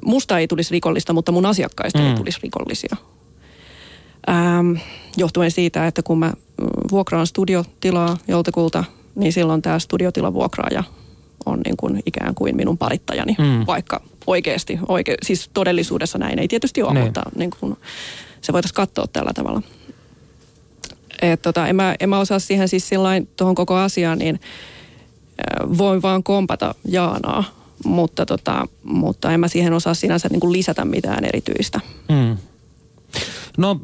musta ei tulisi rikollista, mutta mun asiakkaista mm. ei tulisi rikollisia. Ähm, johtuen siitä, että kun mä vuokraan studiotilaa joltakulta, niin silloin tämä studiotilavuokraaja on niin kuin ikään kuin minun parittajani, mm. vaikka oikeasti, oike, siis todellisuudessa näin ei tietysti ole, niin. mutta niin kuin se voitaisiin katsoa tällä tavalla. Et tota, en, mä, en mä osaa siihen siis sillain tuohon koko asiaan, niin voin vaan kompata Jaanaa, mutta, tota, mutta en mä siihen osaa sinänsä niin kuin lisätä mitään erityistä. Mm. No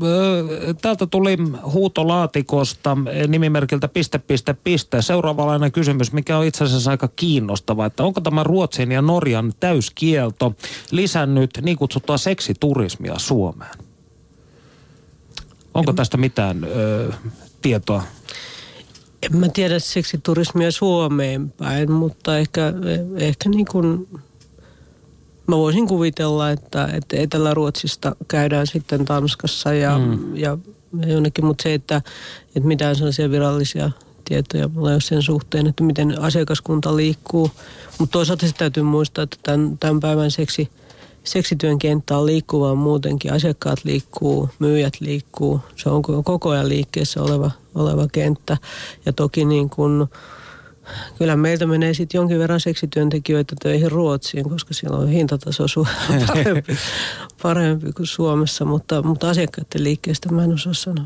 täältä tuli huutolaatikosta nimimerkiltä piste, piste, piste. Seuraavalainen kysymys, mikä on itse asiassa aika kiinnostava, että onko tämä Ruotsin ja Norjan täyskielto lisännyt niin kutsuttua seksiturismia Suomeen? Onko tästä mitään ö, tietoa? En mä tiedä seksiturismia Suomeen päin, mutta ehkä, ehkä niin kuin mä voisin kuvitella, että, että Etelä-Ruotsista käydään sitten Tanskassa ja, mm. ja jonnekin, mutta se, että, että mitään sellaisia virallisia tietoja mulla ei ole sen suhteen, että miten asiakaskunta liikkuu. Mutta toisaalta se täytyy muistaa, että tämän, tämän päivän seksi, seksityön kenttä on liikkuvaa muutenkin. Asiakkaat liikkuu, myyjät liikkuu. Se on koko ajan liikkeessä oleva, oleva kenttä. Ja toki niin kuin, kyllä meiltä menee sitten jonkin verran seksityöntekijöitä töihin Ruotsiin, koska siellä on hintataso parempi, parempi kuin Suomessa, mutta, mutta asiakkaiden liikkeestä mä en osaa sanoa.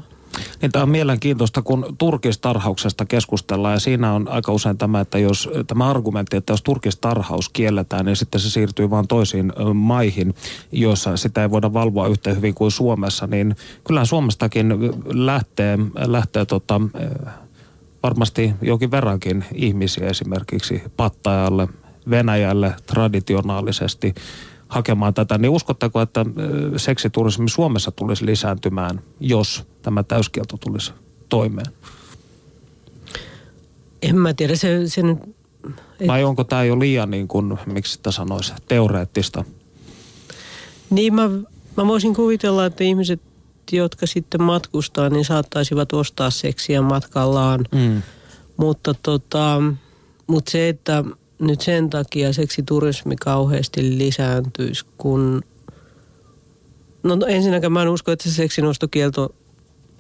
Niin tämä on mielenkiintoista, kun turkistarhauksesta keskustellaan ja siinä on aika usein tämä, että jos tämä argumentti, että jos turkistarhaus kielletään, niin sitten se siirtyy vain toisiin maihin, joissa sitä ei voida valvoa yhtä hyvin kuin Suomessa, niin kyllähän Suomestakin lähtee, lähtee tota, varmasti jokin verrankin ihmisiä esimerkiksi Pattajalle, Venäjälle traditionaalisesti hakemaan tätä, niin uskotteko, että seksiturismi Suomessa tulisi lisääntymään, jos tämä täyskielto tulisi toimeen? En mä tiedä, se, se nyt... Et... Vai onko tämä jo liian, niin kuin, miksi sitä sanoisi, teoreettista? Niin mä, mä voisin kuvitella, että ihmiset jotka sitten matkustaa, niin saattaisivat ostaa seksiä matkallaan. Mm. Mutta tota, mutta se, että nyt sen takia seksiturismi kauheasti lisääntyisi, kun... No ensinnäkään mä en usko, että se seksinostokielto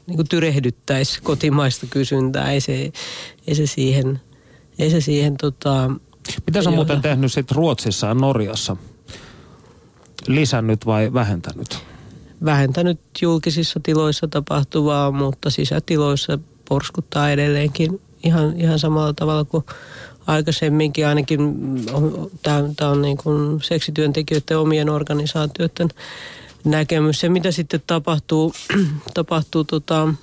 niin kuin tyrehdyttäisi kotimaista kysyntää. Ei se, ei se siihen, ei se siihen tota, Mitä sä muuten tehnyt sitten Ruotsissa ja Norjassa? Lisännyt vai vähentänyt? Vähentänyt julkisissa tiloissa tapahtuvaa, mutta sisätiloissa porskuttaa edelleenkin ihan, ihan samalla tavalla kuin aikaisemminkin ainakin tämä on niin kuin seksityöntekijöiden omien organisaatioiden näkemys. Se mitä sitten tapahtuu, tapahtuu tota,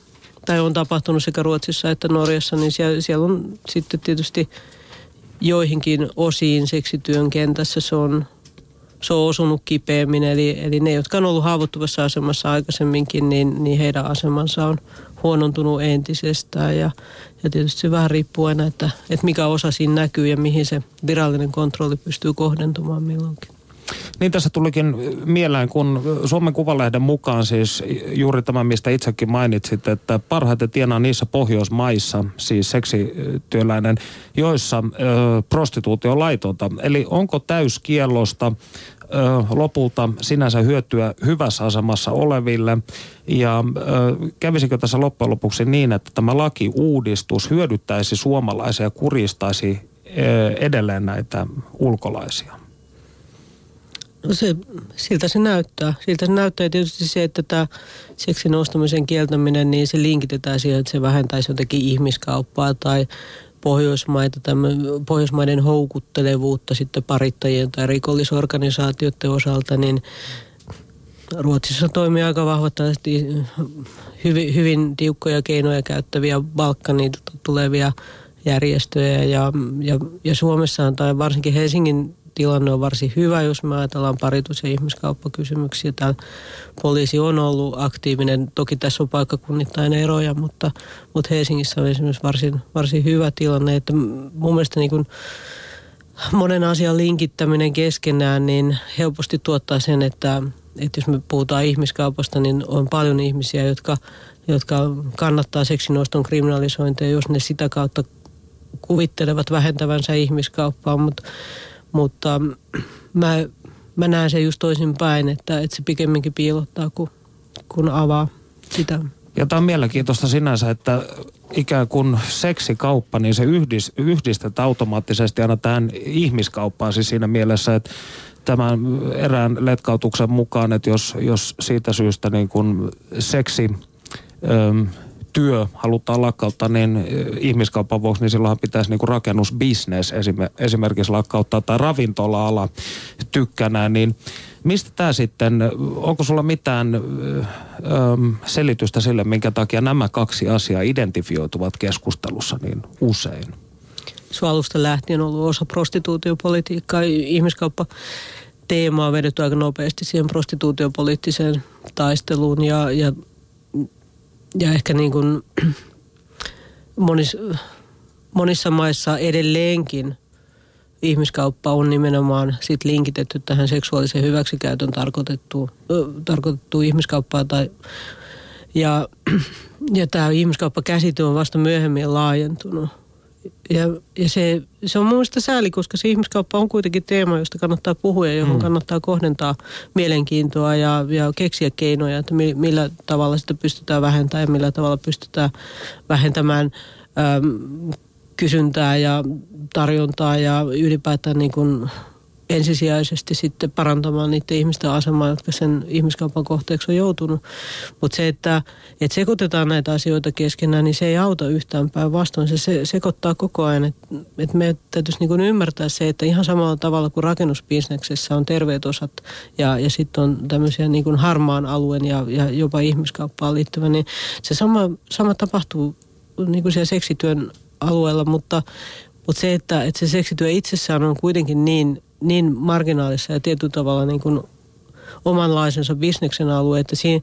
tai on tapahtunut sekä Ruotsissa että Norjassa, niin siellä, siellä on sitten tietysti joihinkin osiin seksityön kentässä se on se on osunut kipeämmin. Eli, eli ne, jotka on ollut haavoittuvassa asemassa aikaisemminkin, niin, niin heidän asemansa on huonontunut entisestään. Ja, ja tietysti se vähän riippuu aina, että, että mikä osa siinä näkyy ja mihin se virallinen kontrolli pystyy kohdentumaan milloinkin. Niin tässä tulikin mieleen, kun Suomen Kuvalehden mukaan siis juuri tämä, mistä itsekin mainitsit, että parhaiten tienaa niissä Pohjoismaissa, siis seksityöläinen, joissa ö, prostituutio on laitonta. Eli onko täyskiellosta lopulta sinänsä hyötyä hyvässä asemassa oleville. Ja kävisikö tässä loppujen lopuksi niin, että tämä lakiuudistus hyödyttäisi suomalaisia ja kuristaisi edelleen näitä ulkolaisia? No se, siltä se näyttää. Siltä se näyttää tietysti se, että tämä seksin ostamisen kieltäminen, niin se linkitetään siihen, että se vähentäisi jotenkin ihmiskauppaa tai Pohjoismaita, tämän, Pohjoismaiden houkuttelevuutta sitten parittajien tai rikollisorganisaatioiden osalta, niin Ruotsissa toimii aika vahvasti hyvin, hyvin tiukkoja keinoja käyttäviä Balkanilta tulevia järjestöjä ja, ja, ja Suomessa tai varsinkin Helsingin tilanne on varsin hyvä, jos me ajatellaan paritus- ja ihmiskauppakysymyksiä. Täällä poliisi on ollut aktiivinen. Toki tässä on paikkakunnittain eroja, mutta, mutta Helsingissä on esimerkiksi varsin, varsin hyvä tilanne. Että mun mielestä niin kuin, monen asian linkittäminen keskenään niin helposti tuottaa sen, että, että jos me puhutaan ihmiskaupasta, niin on paljon ihmisiä, jotka, jotka kannattaa seksinoston kriminalisointia, jos ne sitä kautta kuvittelevat vähentävänsä ihmiskauppaa, mutta, mutta mä, mä näen sen just toisinpäin, että, että se pikemminkin piilottaa kuin, kuin avaa sitä. Ja tämä on mielenkiintoista sinänsä, että ikään kuin seksikauppa, niin se yhdist, yhdistetään automaattisesti aina tähän ihmiskauppaan siis siinä mielessä, että tämän erään letkautuksen mukaan, että jos, jos siitä syystä niin kuin seksi öm, työ halutaan lakkauttaa niin ihmiskaupan vuoksi, niin silloinhan pitäisi niin kuin rakennusbisnes esimerkiksi lakkauttaa tai ravintola-ala tykkänään, niin Mistä tämä sitten, onko sulla mitään ö, selitystä sille, minkä takia nämä kaksi asiaa identifioituvat keskustelussa niin usein? Se alusta lähtien ollut osa prostituutiopolitiikkaa. Ihmiskauppa teemaa vedetty aika nopeasti siihen prostituutiopoliittiseen taisteluun ja, ja, ja ehkä niin kuin monis, monissa maissa edelleenkin ihmiskauppa on nimenomaan sit linkitetty tähän seksuaalisen hyväksikäytön tarkoitettuun, tarkoitettuun ihmiskauppaan. Tai, ja, ja tämä ihmiskauppakäsite on vasta myöhemmin laajentunut. Ja, ja se, se on mun sääli, koska se ihmiskauppa on kuitenkin teema, josta kannattaa puhua ja johon mm. kannattaa kohdentaa mielenkiintoa ja, ja keksiä keinoja, että millä tavalla sitä pystytään vähentämään ja millä tavalla pystytään vähentämään äm, kysyntää ja tarjontaa ja ylipäätään niin kuin ensisijaisesti sitten parantamaan niiden ihmisten asemaa, jotka sen ihmiskaupan kohteeksi on joutunut. Mutta se, että, että sekoitetaan näitä asioita keskenään, niin se ei auta yhtään päinvastoin. Se, se sekoittaa koko ajan. Että et me täytyisi niin ymmärtää se, että ihan samalla tavalla kuin rakennusbisneksessä on terveet osat ja, ja sitten on tämmöisiä niin kuin harmaan alueen ja, ja jopa ihmiskauppaan liittyvä, niin se sama, sama tapahtuu niin kuin siellä seksityön alueella, mutta, mutta se, että, että se seksityö itsessään on kuitenkin niin, niin marginaalissa ja tietyllä tavalla niin kuin omanlaisensa bisneksen alue, että siinä,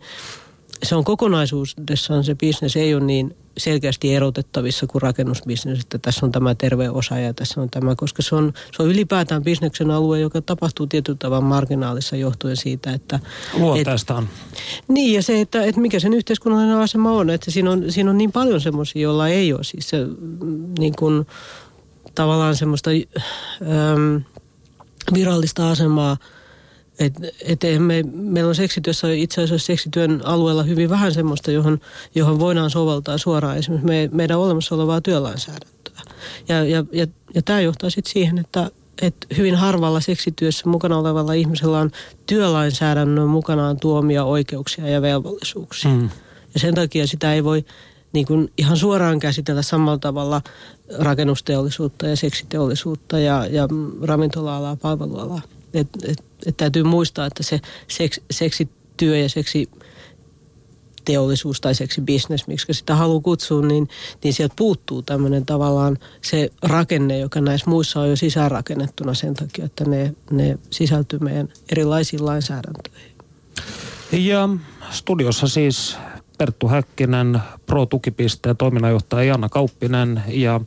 se on kokonaisuudessaan se bisnes ei ole niin selkeästi erotettavissa kuin rakennusbisnes, että tässä on tämä terve osa ja tässä on tämä, koska se on, se on ylipäätään bisneksen alue, joka tapahtuu tietyllä tavalla marginaalissa johtuen siitä, että... Luonteestaan. Et, niin ja se, että, että mikä sen yhteiskunnallinen asema on, että siinä on, siinä on niin paljon semmoisia, joilla ei ole siis se niin kuin, tavallaan semmoista äm, virallista asemaa – et, et me, meillä on seksityössä itse asiassa seksityön alueella hyvin vähän semmoista, johon, johon voidaan soveltaa suoraan esimerkiksi me, meidän olemassa olevaa työlainsäädäntöä. Ja, ja, ja, ja tämä johtaa sitten siihen, että, että hyvin harvalla seksityössä mukana olevalla ihmisellä on työlainsäädännön mukanaan tuomia oikeuksia ja velvollisuuksia. Mm. Ja sen takia sitä ei voi niin kuin ihan suoraan käsitellä samalla tavalla rakennusteollisuutta ja seksiteollisuutta ja, ja ravintola-alaa, palvelualaa. Et, et, et täytyy muistaa, että se seks, seksityö ja seksi teollisuus tai seksibisnes, miksi sitä haluaa kutsua, niin, niin sieltä puuttuu tämmöinen tavallaan se rakenne, joka näissä muissa on jo sisäänrakennettuna sen takia, että ne, ne sisältyy meidän erilaisiin lainsäädäntöihin. Ja studiossa siis Perttu Häkkinen, Pro-tukipisteen toiminnanjohtaja Janna Kauppinen ja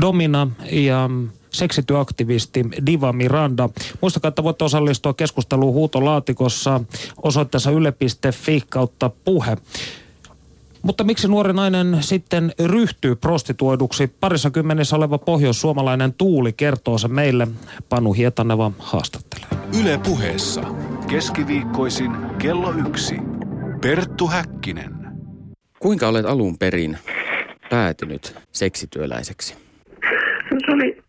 Domina ja seksityöaktivisti Diva Miranda. Muistakaa, että voitte osallistua keskusteluun huutolaatikossa osoitteessa yle.fi kautta puhe. Mutta miksi nuori nainen sitten ryhtyy prostituoiduksi? Parissa kymmenessä oleva pohjoissuomalainen Tuuli kertoo se meille. Panu Hietaneva haastattelee. Yle puheessa keskiviikkoisin kello yksi. Perttu Häkkinen. Kuinka olet alun perin päätynyt seksityöläiseksi? Se oli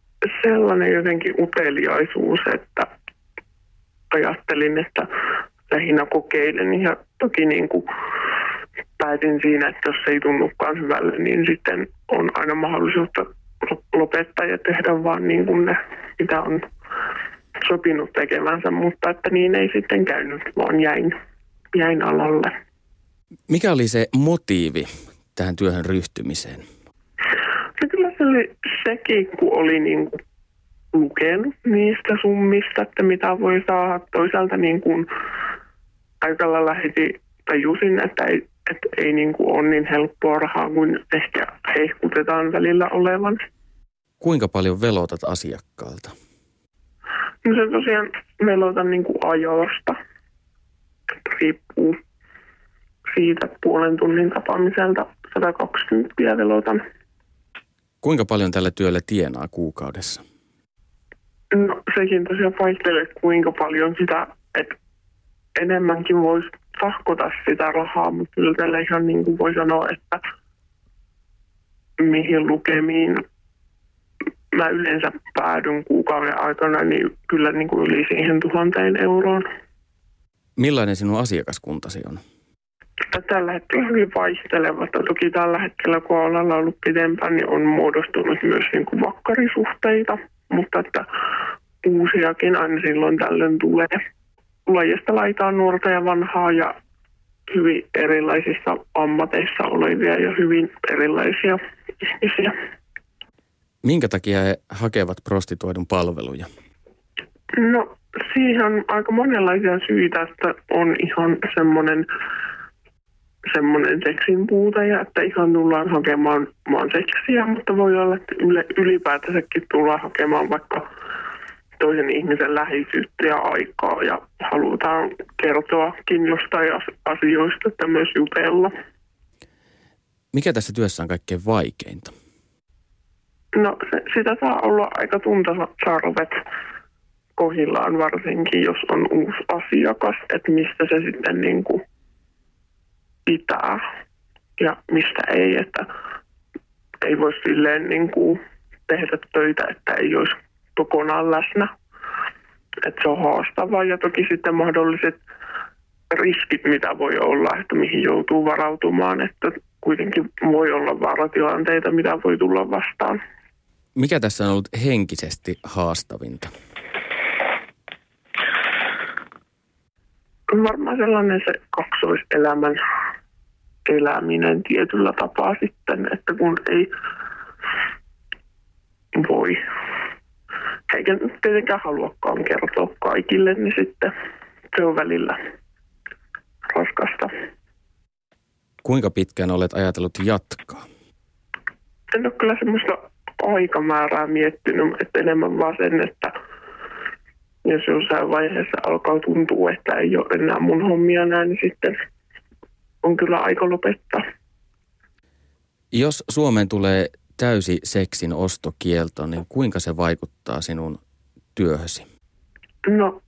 sellainen jotenkin uteliaisuus, että ajattelin, että lähinnä kokeilen ja toki niin kuin päätin siinä, että jos ei tunnukaan hyvälle, niin sitten on aina mahdollisuutta lopettaa ja tehdä vaan niin kuin ne, mitä on sopinut tekemänsä, mutta että niin ei sitten käynyt, vaan jäin, jäin alalle. Mikä oli se motiivi tähän työhön ryhtymiseen? No kyllä se oli sekin, kun oli niin kuin lukenut niistä summista, että mitä voi saada. Toisaalta niin kuin aika lailla heti tajusin, että ei, että ei niin kuin ole niin helppoa rahaa kuin ehkä hehkutetaan välillä olevan. Kuinka paljon velotat asiakkaalta? No se tosiaan velotan niin kuin ajoista. Riippuu siitä puolen tunnin tapaamiselta 120 velotan. Kuinka paljon tällä työllä tienaa kuukaudessa? No sekin tosiaan vaihtelee kuinka paljon sitä, että enemmänkin voisi tahkota sitä rahaa, mutta kyllä tällä ihan niin kuin voi sanoa, että mihin lukemiin mä yleensä päädyn kuukauden aikana, niin kyllä niin kuin yli siihen tuhanteen euroon. Millainen sinun asiakaskuntasi on? Tällä hetkellä hyvin vaihtelevasta. Toki tällä hetkellä, kun ollaan ollut pidempään, niin on muodostunut myös niin kuin vakkarisuhteita, mutta että uusiakin aina silloin tällöin tulee. Lajista laitaan nuorta ja vanhaa ja hyvin erilaisissa ammateissa olevia ja hyvin erilaisia ihmisiä. Minkä takia he hakevat prostituoidun palveluja? No siihen on aika monenlaisia syitä, että on ihan semmoinen semmoinen seksin puute ja että ihan tullaan hakemaan maan seksiä, mutta voi olla, että ylipäätänsäkin tullaan hakemaan vaikka toisen ihmisen läheisyyttä ja aikaa ja halutaan kertoakin jostain asioista, että myös jutella. Mikä tässä työssä on kaikkein vaikeinta? No se, sitä saa olla aika tuntasarvet kohillaan varsinkin, jos on uusi asiakas, että mistä se sitten niin kuin pitää ja mistä ei, että ei voi silleen niin kuin tehdä töitä, että ei olisi kokonaan läsnä. Että se on haastavaa ja toki sitten mahdolliset riskit, mitä voi olla, että mihin joutuu varautumaan, että kuitenkin voi olla vaaratilanteita, mitä voi tulla vastaan. Mikä tässä on ollut henkisesti haastavinta? Varmaan sellainen se kaksoiselämän eläminen tietyllä tapaa sitten, että kun ei voi, eikä tietenkään haluakaan kertoa kaikille, niin sitten se on välillä raskasta. Kuinka pitkään olet ajatellut jatkaa? En ole kyllä semmoista aikamäärää miettinyt, että enemmän vaan sen, että jos jossain vaiheessa alkaa tuntua, että ei ole enää mun hommia näin, niin sitten on kyllä aika lopettaa. Jos Suomeen tulee täysi seksin ostokielto, niin kuinka se vaikuttaa sinun työhösi? No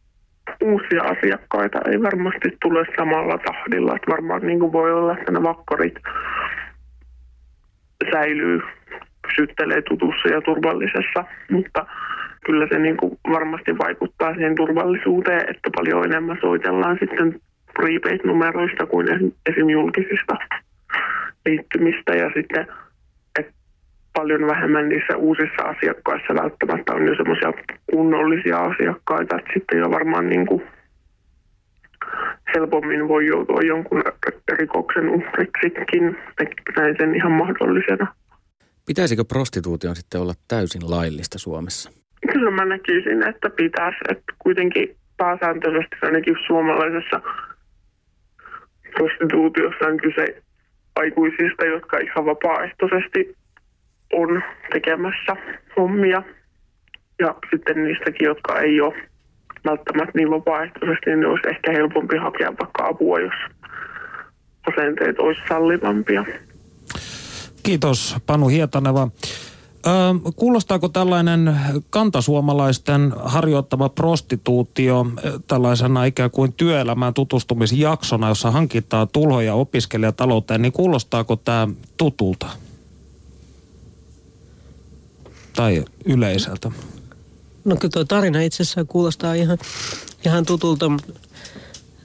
uusia asiakkaita ei varmasti tule samalla tahdilla. Että varmaan niin kuin voi olla, että ne vakkarit säilyy, pysyttelee tutussa ja turvallisessa, mutta kyllä se niin kuin varmasti vaikuttaa siihen turvallisuuteen, että paljon enemmän soitellaan sitten prepaid-numeroista kuin esim. julkisista liittymistä ja sitten että paljon vähemmän niissä uusissa asiakkaissa välttämättä on jo semmoisia kunnollisia asiakkaita, että sitten jo varmaan niin kuin helpommin voi joutua jonkun rikoksen uhriksikin, näin sen ihan mahdollisena. Pitäisikö prostituution sitten olla täysin laillista Suomessa? Kyllä mä näkisin, että pitäisi. Että kuitenkin pääsääntöisesti ainakin suomalaisessa prostituutiossa on kyse aikuisista, jotka ihan vapaaehtoisesti on tekemässä hommia. Ja sitten niistäkin, jotka ei ole välttämättä niin vapaaehtoisesti, niin olisi ehkä helpompi hakea vaikka apua, jos asenteet olisi sallivampia. Kiitos Panu Hietaneva. Kuulostaako tällainen kantasuomalaisten harjoittama prostituutio tällaisena ikään kuin työelämään tutustumisjaksona, jossa hankitaan tuloja opiskelijatalouteen, niin kuulostaako tämä tutulta? Tai yleiseltä? No kyllä tuo tarina itse asiassa kuulostaa ihan, ihan tutulta,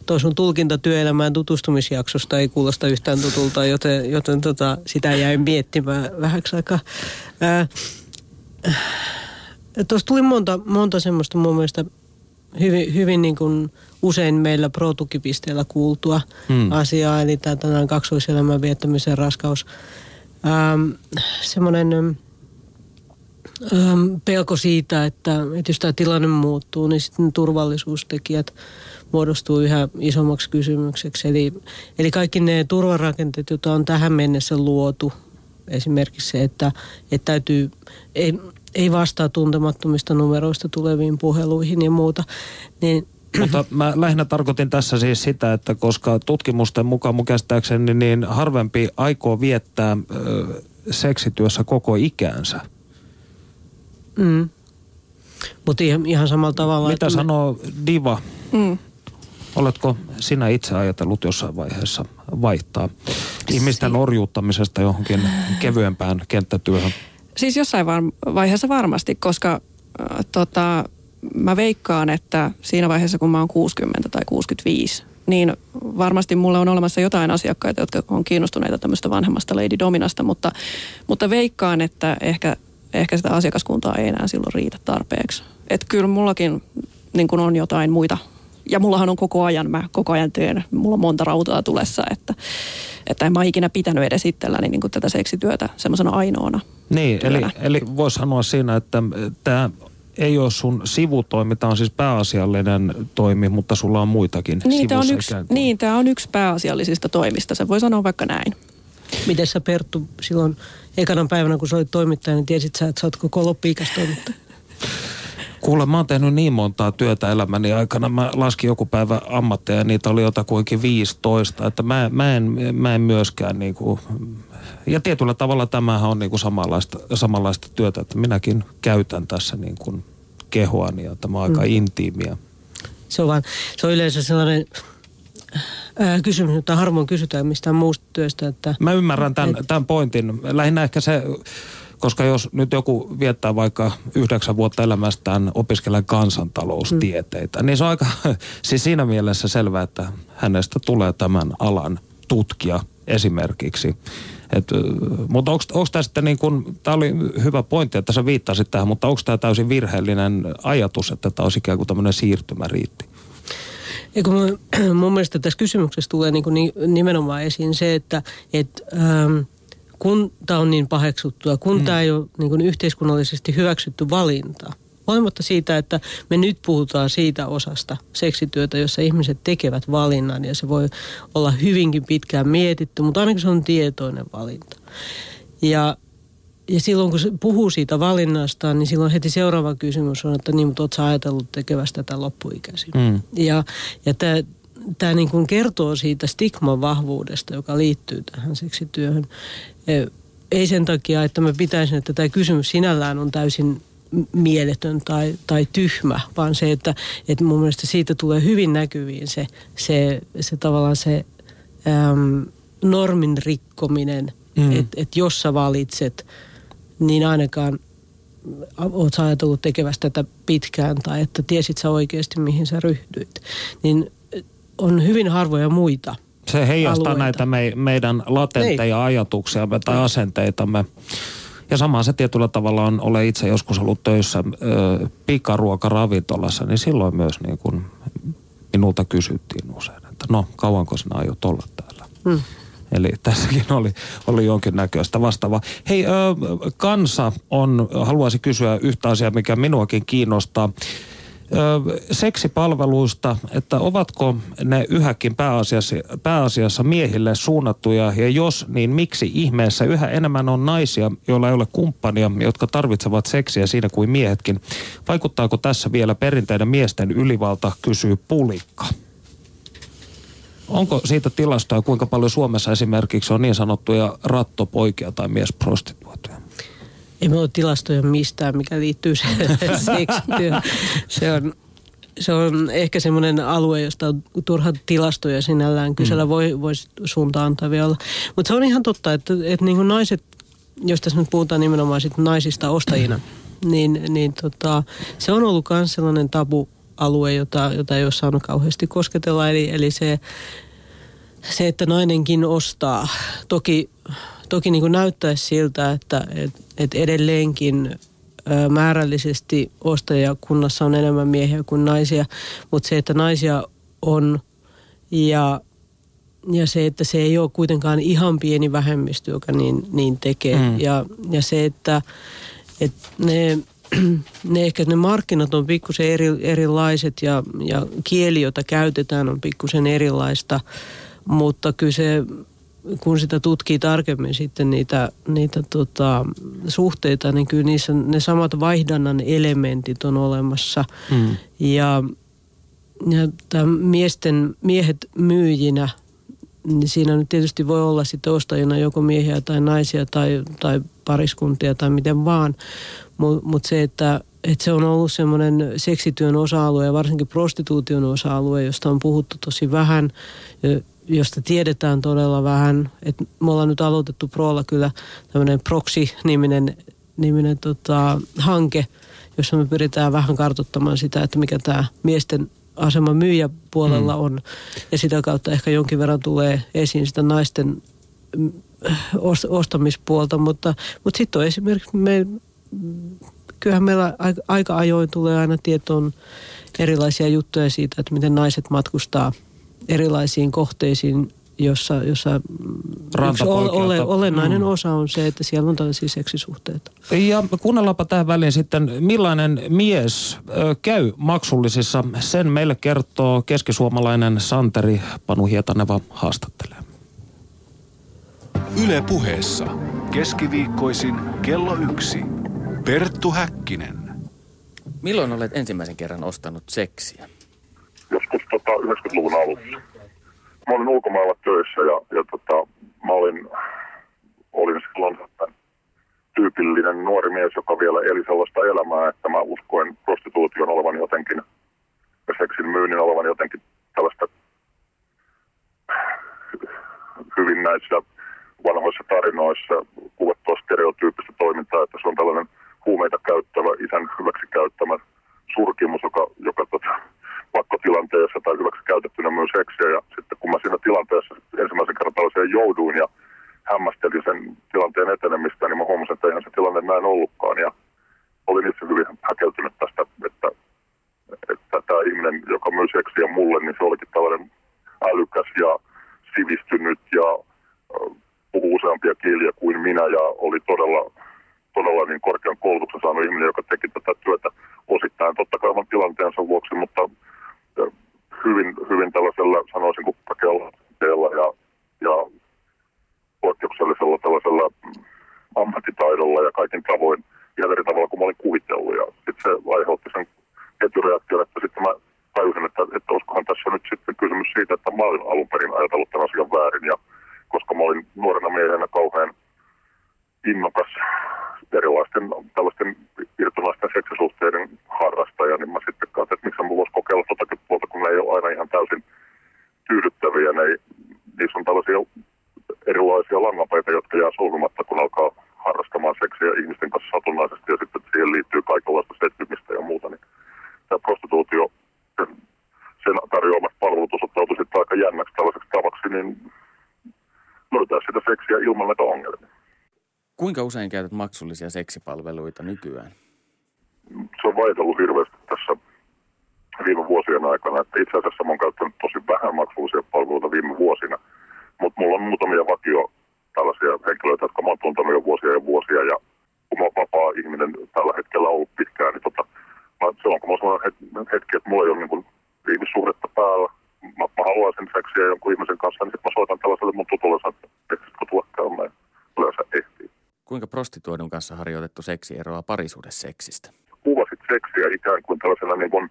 tuo sun tulkinta työelämään tutustumisjaksosta ei kuulosta yhtään tutulta, joten, joten tota, sitä jäi miettimään vähäksi aikaa. Tuossa tuli monta, monta semmoista mun mielestä hyvin, hyvin niin kuin usein meillä pro-tukipisteellä kuultua hmm. asiaa, eli tämä kaksoiselämän viettämisen raskaus. Ähm, semmoinen ähm, pelko siitä, että, että jos tämä tilanne muuttuu, niin sitten turvallisuustekijät muodostuu yhä isommaksi kysymykseksi. Eli, eli kaikki ne turvarakenteet, joita on tähän mennessä luotu, esimerkiksi se, että, että täytyy, ei, ei vastaa tuntemattomista numeroista tuleviin puheluihin ja muuta, niin mutta mä lähinnä tarkoitin tässä siis sitä, että koska tutkimusten mukaan mun käsittääkseni niin harvempi aikoo viettää ö, seksityössä koko ikäänsä. Mm. Mutta ihan, ihan samalla tavalla. Mitä että me- sanoo Diva? Mm. Oletko sinä itse ajatellut jossain vaiheessa vaihtaa ihmisten orjuuttamisesta johonkin kevyempään kenttätyöhön? Siis jossain vaiheessa varmasti, koska äh, tota, mä veikkaan, että siinä vaiheessa kun mä oon 60 tai 65, niin varmasti mulla on olemassa jotain asiakkaita, jotka on kiinnostuneita tämmöistä vanhemmasta Lady Dominasta, mutta, mutta veikkaan, että ehkä, ehkä sitä asiakaskuntaa ei enää silloin riitä tarpeeksi. Että kyllä mullakin niin kun on jotain muita, ja mullahan on koko ajan, mä koko ajan teen, mulla on monta rautaa tulessa, että, että en mä ole ikinä pitänyt edes itselläni niin kuin tätä seksityötä semmoisena ainoana Niin, eli, työnä. eli voisi sanoa siinä, että tämä ei ole sun sivutoimi, tämä on siis pääasiallinen toimi, mutta sulla on muitakin Niin, tämä on, yksi, niin, tämä on yksi pääasiallisista toimista, se voi sanoa vaikka näin. Miten sä Perttu silloin ekana päivänä, kun sä olit toimittaja, niin tiesit sä, että sä oot koko loppiikäs toimittaja? Kuule, mä oon tehnyt niin montaa työtä elämäni aikana. Mä laskin joku päivä ammatteja ja niitä oli jotakuinkin 15. Että mä, mä, en, mä en myöskään niinku, ja tietyllä tavalla tämähän on niinku samanlaista, samanlaista työtä, että minäkin käytän tässä niinku kehoani ja tämä on aika mm. intiimiä. Se on, vaan, se on yleensä sellainen ää, kysymys, jota harvoin kysytään mistään muusta työstä, että Mä ymmärrän tämän, tämän pointin. Lähinnä ehkä se, koska jos nyt joku viettää vaikka yhdeksän vuotta elämästään opiskellen kansantaloustieteitä, mm. niin se on aika, siis siinä mielessä selvää, että hänestä tulee tämän alan tutkija esimerkiksi. Et, mutta onko tämä sitten niin kuin, tämä oli hyvä pointti, että sä viittasit tähän, mutta onko tämä täysin virheellinen ajatus, että tämä olisi ikään kuin tämmöinen siirtymäriitti? Eikö mun, mun mielestä tässä kysymyksessä tulee niin kuin nimenomaan esiin se, että et, ähm, kun tämä on niin paheksuttua, kun mm. tämä ei ole niin kuin yhteiskunnallisesti hyväksytty valinta, huolimatta siitä, että me nyt puhutaan siitä osasta seksityötä, jossa ihmiset tekevät valinnan ja se voi olla hyvinkin pitkään mietitty, mutta ainakin se on tietoinen valinta. Ja ja silloin kun se puhuu siitä valinnasta, niin silloin heti seuraava kysymys on, että niin, mutta ootko ajatellut tekevästä tätä loppuikäisin? Mm. Ja, ja tämä niin kuin kertoo siitä stigman vahvuudesta, joka liittyy tähän seksityöhön. E, Ei sen takia, että mä pitäisin, että tämä kysymys sinällään on täysin mieletön tai, tai tyhmä, vaan se, että, että mun mielestä siitä tulee hyvin näkyviin se, se, se tavallaan se äm, normin rikkominen, mm. että et jos sä valitset, niin ainakaan oot sä ajatellut tekevästä tätä pitkään tai että tiesit sä oikeasti mihin sä ryhdyit, niin on hyvin harvoja muita Se heijastaa alueita. näitä me, meidän latentteja ajatuksiamme tai asenteitamme. Ja sama se tietyllä tavalla on, olen itse joskus ollut töissä ö, pikaruokaravintolassa, niin silloin myös niin kuin minulta kysyttiin usein, että no kauanko sinä aiot olla täällä. Hmm. Eli tässäkin oli, oli jonkinnäköistä vastaavaa. Hei, ö, kansa on, haluaisi kysyä yhtä asiaa, mikä minuakin kiinnostaa. Seksipalveluista, että ovatko ne yhäkin pääasiassa, pääasiassa miehille suunnattuja ja jos, niin miksi ihmeessä yhä enemmän on naisia, joilla ei ole kumppania, jotka tarvitsevat seksiä siinä kuin miehetkin. Vaikuttaako tässä vielä perinteinen miesten ylivalta, kysyy Pulikka. Onko siitä tilastoa, kuinka paljon Suomessa esimerkiksi on niin sanottuja rattopoikia tai miesprostituoituja? Ei meillä ole tilastoja mistään, mikä liittyy se seksityöhön. Se on, se on ehkä semmoinen alue, josta on turha tilastoja sinällään kysellä voi, voisi suuntaan antavia olla. Mutta se on ihan totta, että, että niin kuin naiset, jos tässä nyt puhutaan nimenomaan sit naisista ostajina, niin, niin tota, se on ollut myös sellainen tabu-alue, jota, jota ei ole saanut kauheasti kosketella. Eli, eli se, se, että nainenkin ostaa. Toki, toki niin kuin näyttäisi siltä, että et, et edelleenkin määrällisesti ostajakunnassa on enemmän miehiä kuin naisia, mutta se, että naisia on ja, ja se, että se ei ole kuitenkaan ihan pieni vähemmistö, joka niin, niin tekee. Mm. Ja, ja se, että, että ne, ne ehkä ne markkinat on pikkusen eri, erilaiset ja, ja kieli, jota käytetään, on pikkusen erilaista, mutta kyllä se kun sitä tutkii tarkemmin sitten niitä, niitä tota, suhteita, niin kyllä niissä ne samat vaihdannan elementit on olemassa. Mm. Ja, ja miesten, miehet myyjinä, niin siinä nyt tietysti voi olla sitten ostajina joko miehiä tai naisia tai, tai pariskuntia tai miten vaan. Mutta mut se, että, että se on ollut semmoinen seksityön osa-alue ja varsinkin prostituution osa-alue, josta on puhuttu tosi vähän josta tiedetään todella vähän. Et me ollaan nyt aloitettu Proolla kyllä tämmöinen Proxy-niminen niminen tota, hanke, jossa me pyritään vähän kartoittamaan sitä, että mikä tämä miesten asema myyjäpuolella mm. on. Ja sitä kautta ehkä jonkin verran tulee esiin sitä naisten mm, ostamispuolta, mutta, mutta sitten on esimerkiksi me, kyllähän meillä aika, aika ajoin tulee aina tietoon erilaisia juttuja siitä, että miten naiset matkustaa – erilaisiin kohteisiin, jossa, jossa yksi ole, olennainen mm. osa on se, että siellä on tällaisia seksisuhteita. Ja kuunnellaanpa tähän väliin sitten, millainen mies ö, käy maksullisissa. Sen meille kertoo keskisuomalainen Santeri Panu Hietaneva haastattelee. Yle puheessa keskiviikkoisin kello yksi. Perttu Häkkinen. Milloin olet ensimmäisen kerran ostanut seksiä? Joskus tota, 90-luvun alussa. Mä olin ulkomailla töissä ja, ja tota, mä olin, olin silloin tyypillinen nuori mies, joka vielä eli sellaista elämää, että mä uskoin prostituution olevan jotenkin ja seksin myynnin olevan jotenkin tällaista hyvin näissä vanhoissa tarinoissa kuvattua stereotyyppistä toimintaa, että se on tällainen huumeita käyttävä, isän hyväksi käyttämä surkimus, joka, joka tota, pakkotilanteessa tai hyväksi käytettynä myös seksiä. Ja sitten kun mä siinä tilanteessa ensimmäisen kerran tällaiseen jouduin ja hämmästelin sen tilanteen etenemistä, niin mä huomasin, että eihän se tilanne näin ollutkaan. Ja olin itse hyvin häkeltynyt tästä, että, että tämä ihminen, joka myös seksiä mulle, niin se olikin tällainen älykäs ja sivistynyt ja puhuu useampia kieliä kuin minä ja oli todella, todella niin korkean koulutuksen saanut ihminen, joka teki tätä työtä osittain totta kai oman tilanteensa vuoksi, mutta hyvin, hyvin tällaisella, sanoisin, kuppakeella ja, ja poikkeuksellisella tällaisella ammattitaidolla ja kaikin tavoin ihan eri tavalla kuin mä olin kuvitellut. Ja sitten se aiheutti sen ketjureaktion, että sitten mä tajusin, että, että olisikohan tässä nyt sitten kysymys siitä, että mä olin alun perin ajatellut tämän asian väärin. Ja koska mä olin nuorena miehenä kauhean innokas erilaisten tällaisten irtonaisten seksisuhteiden harrastaja, niin mä sitten katsoin, että miksi mä voisi kokeilla totakin puolta, kun ne ei ole aina ihan täysin tyydyttäviä. Ne ei, niissä on tällaisia erilaisia langapeita, jotka jää solmimatta, kun alkaa harrastamaan seksiä ihmisten kanssa satunnaisesti ja sitten siihen liittyy kaikenlaista setvimistä ja muuta. Niin tämä prostituutio, sen, sen tarjoamat palvelut osoittautui sitten aika jännäksi tällaiseksi tavaksi, niin löytää sitä seksiä ilman näitä ongelmia. Kuinka usein käytät maksullisia seksipalveluita nykyään? Se on vaihdellut hirveästi tässä viime vuosien aikana. Että itse asiassa mä oon käyttänyt tosi vähän maksullisia palveluita viime vuosina. Mutta mulla on muutamia vakio tällaisia henkilöitä, jotka mä oon tuntenut jo vuosia ja vuosia. Ja kun mä oon vapaa ihminen tällä hetkellä ollut pitkään, niin tota, mä, silloin kun mä oon hetki, että mulla ei ole niin ihmissuhdetta päällä, mä, mä haluaisin seksiä jonkun ihmisen kanssa, niin sitten mä soitan tällaiselle mun tutulle, että ehtisikö tulla käymään. Yleensä ehtii. Kuinka prostituoidun kanssa harjoitettu seksi eroaa parisuudesseksistä? Kuvasit seksiä ikään kuin tällaisena niin kuin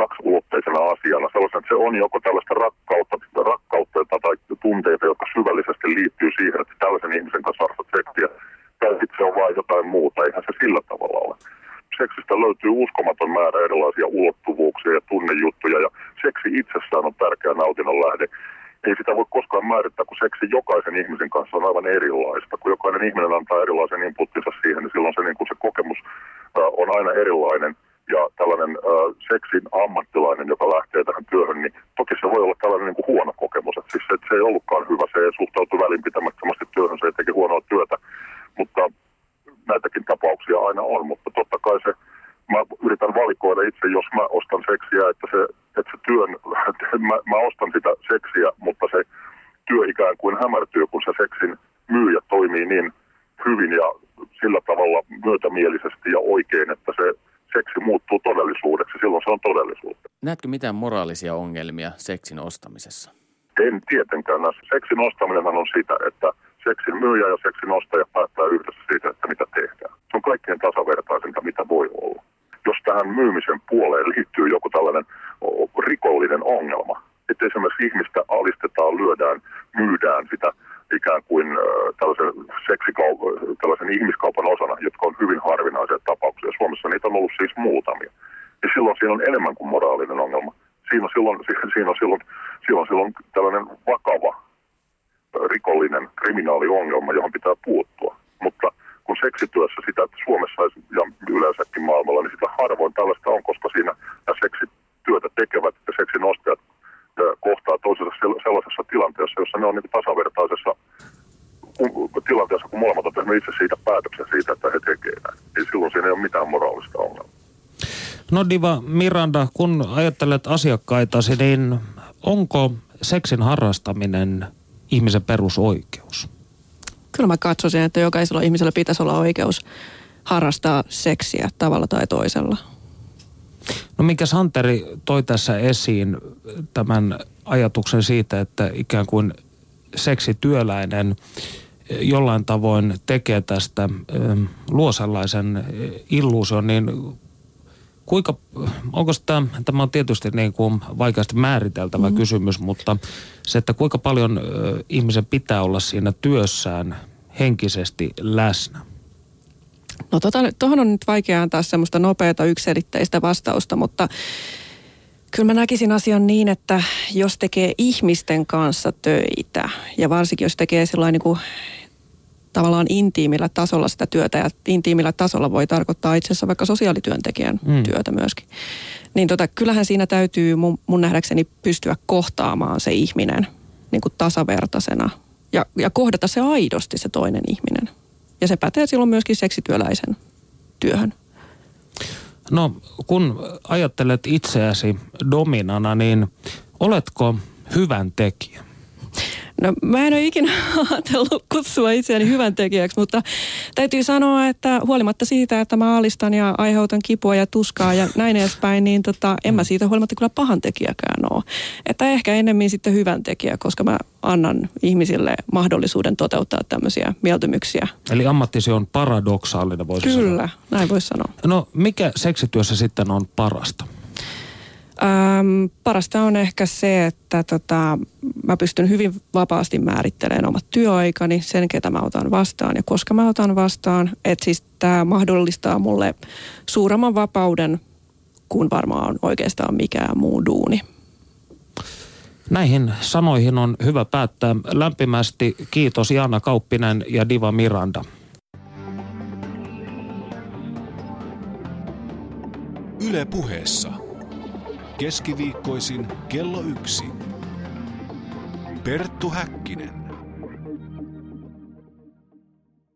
kaksiulotteisena asiana. Sellaisena, että se on joko tällaista rakkautta, rakkautta tai tunteita, jotka syvällisesti liittyy siihen, että tällaisen ihmisen kanssa harrastat seksiä. Tai sitten se on vain jotain muuta. Eihän se sillä tavalla ole. Seksistä löytyy uskomaton määrä erilaisia ulottuvuuksia ja tunnejuttuja. Ja seksi itsessään on tärkeä nautinnon lähde ei sitä voi koskaan määrittää, kun seksi jokaisen ihmisen kanssa on aivan erilaista. Kun jokainen ihminen antaa erilaisen inputtinsa siihen, niin silloin se, niin kuin se kokemus äh, on aina erilainen. Ja tällainen äh, seksin ammattilainen, joka lähtee tähän työhön, niin toki se voi olla tällainen niin kuin huono kokemus. Että siis se, että se ei ollutkaan hyvä, se ei suhtautu välinpitämättömästi työhön, se ei teki huonoa työtä. Mutta näitäkin tapauksia aina on, mutta totta kai se mä yritän valikoida itse, jos mä ostan seksiä, että se, että se työn, mä, ostan sitä seksiä, mutta se työ ikään kuin hämärtyy, kun se seksin myyjä toimii niin hyvin ja sillä tavalla myötämielisesti ja oikein, että se seksi muuttuu todellisuudeksi. Silloin se on todellisuutta. Näetkö mitään moraalisia ongelmia seksin ostamisessa? En tietenkään. Seksi seksin ostaminenhan on sitä, että seksin myyjä ja seksin ostaja päättää yhdessä siitä, että mitä tehdään. Se on kaikkein tasavertaisinta, mitä voi olla. Jos tähän myymisen puoleen liittyy joku tällainen rikollinen ongelma, että esimerkiksi ihmistä alistetaan, lyödään, myydään sitä ikään kuin tällaisen, seksikaupan, tällaisen ihmiskaupan osana, jotka on hyvin harvinaisia tapauksia. Suomessa niitä on ollut siis muutamia. Ja silloin siinä on enemmän kuin moraalinen ongelma. Siinä on silloin, siinä on silloin, silloin, silloin tällainen vakava rikollinen kriminaaliongelma, johon pitää puuttua. Mutta kun seksityössä sitä että Suomessa ja yleensäkin maailmalla, niin sitä harvoin tällaista on, koska siinä seksityötä tekevät ja seksinostajat kohtaa toisensa sellaisessa tilanteessa, jossa ne on niin tasavertaisessa tilanteessa, kun molemmat on tehnyt itse siitä päätöksen siitä, että he tekevät näin. Niin silloin siinä ei ole mitään moraalista ongelmaa. No Diva Miranda, kun ajattelet asiakkaitasi, niin onko seksin harrastaminen ihmisen perusoikeus? Kyllä mä katsoisin, että jokaisella ihmisellä pitäisi olla oikeus harrastaa seksiä tavalla tai toisella. No minkä Santeri toi tässä esiin tämän ajatuksen siitä, että ikään kuin seksityöläinen jollain tavoin tekee tästä, luo sellaisen illuusion, niin kuinka, onko sitä, tämä on tietysti niin kuin vaikeasti määriteltävä mm. kysymys, mutta se, että kuinka paljon ihmisen pitää olla siinä työssään henkisesti läsnä? No tota, tuohon on nyt vaikea antaa semmoista nopeata yksilitteistä vastausta, mutta kyllä mä näkisin asian niin, että jos tekee ihmisten kanssa töitä ja varsinkin jos tekee sellainen niin kuin tavallaan intiimillä tasolla sitä työtä ja intiimillä tasolla voi tarkoittaa itse asiassa vaikka sosiaalityöntekijän mm. työtä myöskin. Niin tota, kyllähän siinä täytyy mun, mun nähdäkseni pystyä kohtaamaan se ihminen niin kuin tasavertaisena ja, ja kohdata se aidosti se toinen ihminen. Ja se pätee silloin myöskin seksityöläisen työhön. No kun ajattelet itseäsi dominana, niin oletko hyvän tekijä? No mä en ole ikinä ajatellut kutsua itseäni hyvän tekijäksi, mutta täytyy sanoa, että huolimatta siitä, että mä alistan ja aiheutan kipua ja tuskaa ja näin edespäin, niin tota, en mä mm. siitä huolimatta kyllä pahan tekijäkään ole. Että ehkä ennemmin sitten hyvän tekijä, koska mä annan ihmisille mahdollisuuden toteuttaa tämmöisiä mieltymyksiä. Eli ammattisi on paradoksaalinen, voisi Kyllä, sanoa. näin voisi sanoa. No mikä seksityössä sitten on parasta? Ähm, parasta on ehkä se, että tota, mä pystyn hyvin vapaasti määrittelemään omat työaikani, sen ketä mä otan vastaan ja koska mä otan vastaan. Että siis tämä mahdollistaa mulle suuremman vapauden kuin varmaan on oikeastaan mikään muu duuni. Näihin sanoihin on hyvä päättää. Lämpimästi kiitos Jaana Kauppinen ja Diva Miranda. Yle puheessa. Keskiviikkoisin kello yksi. Perttu Häkkinen.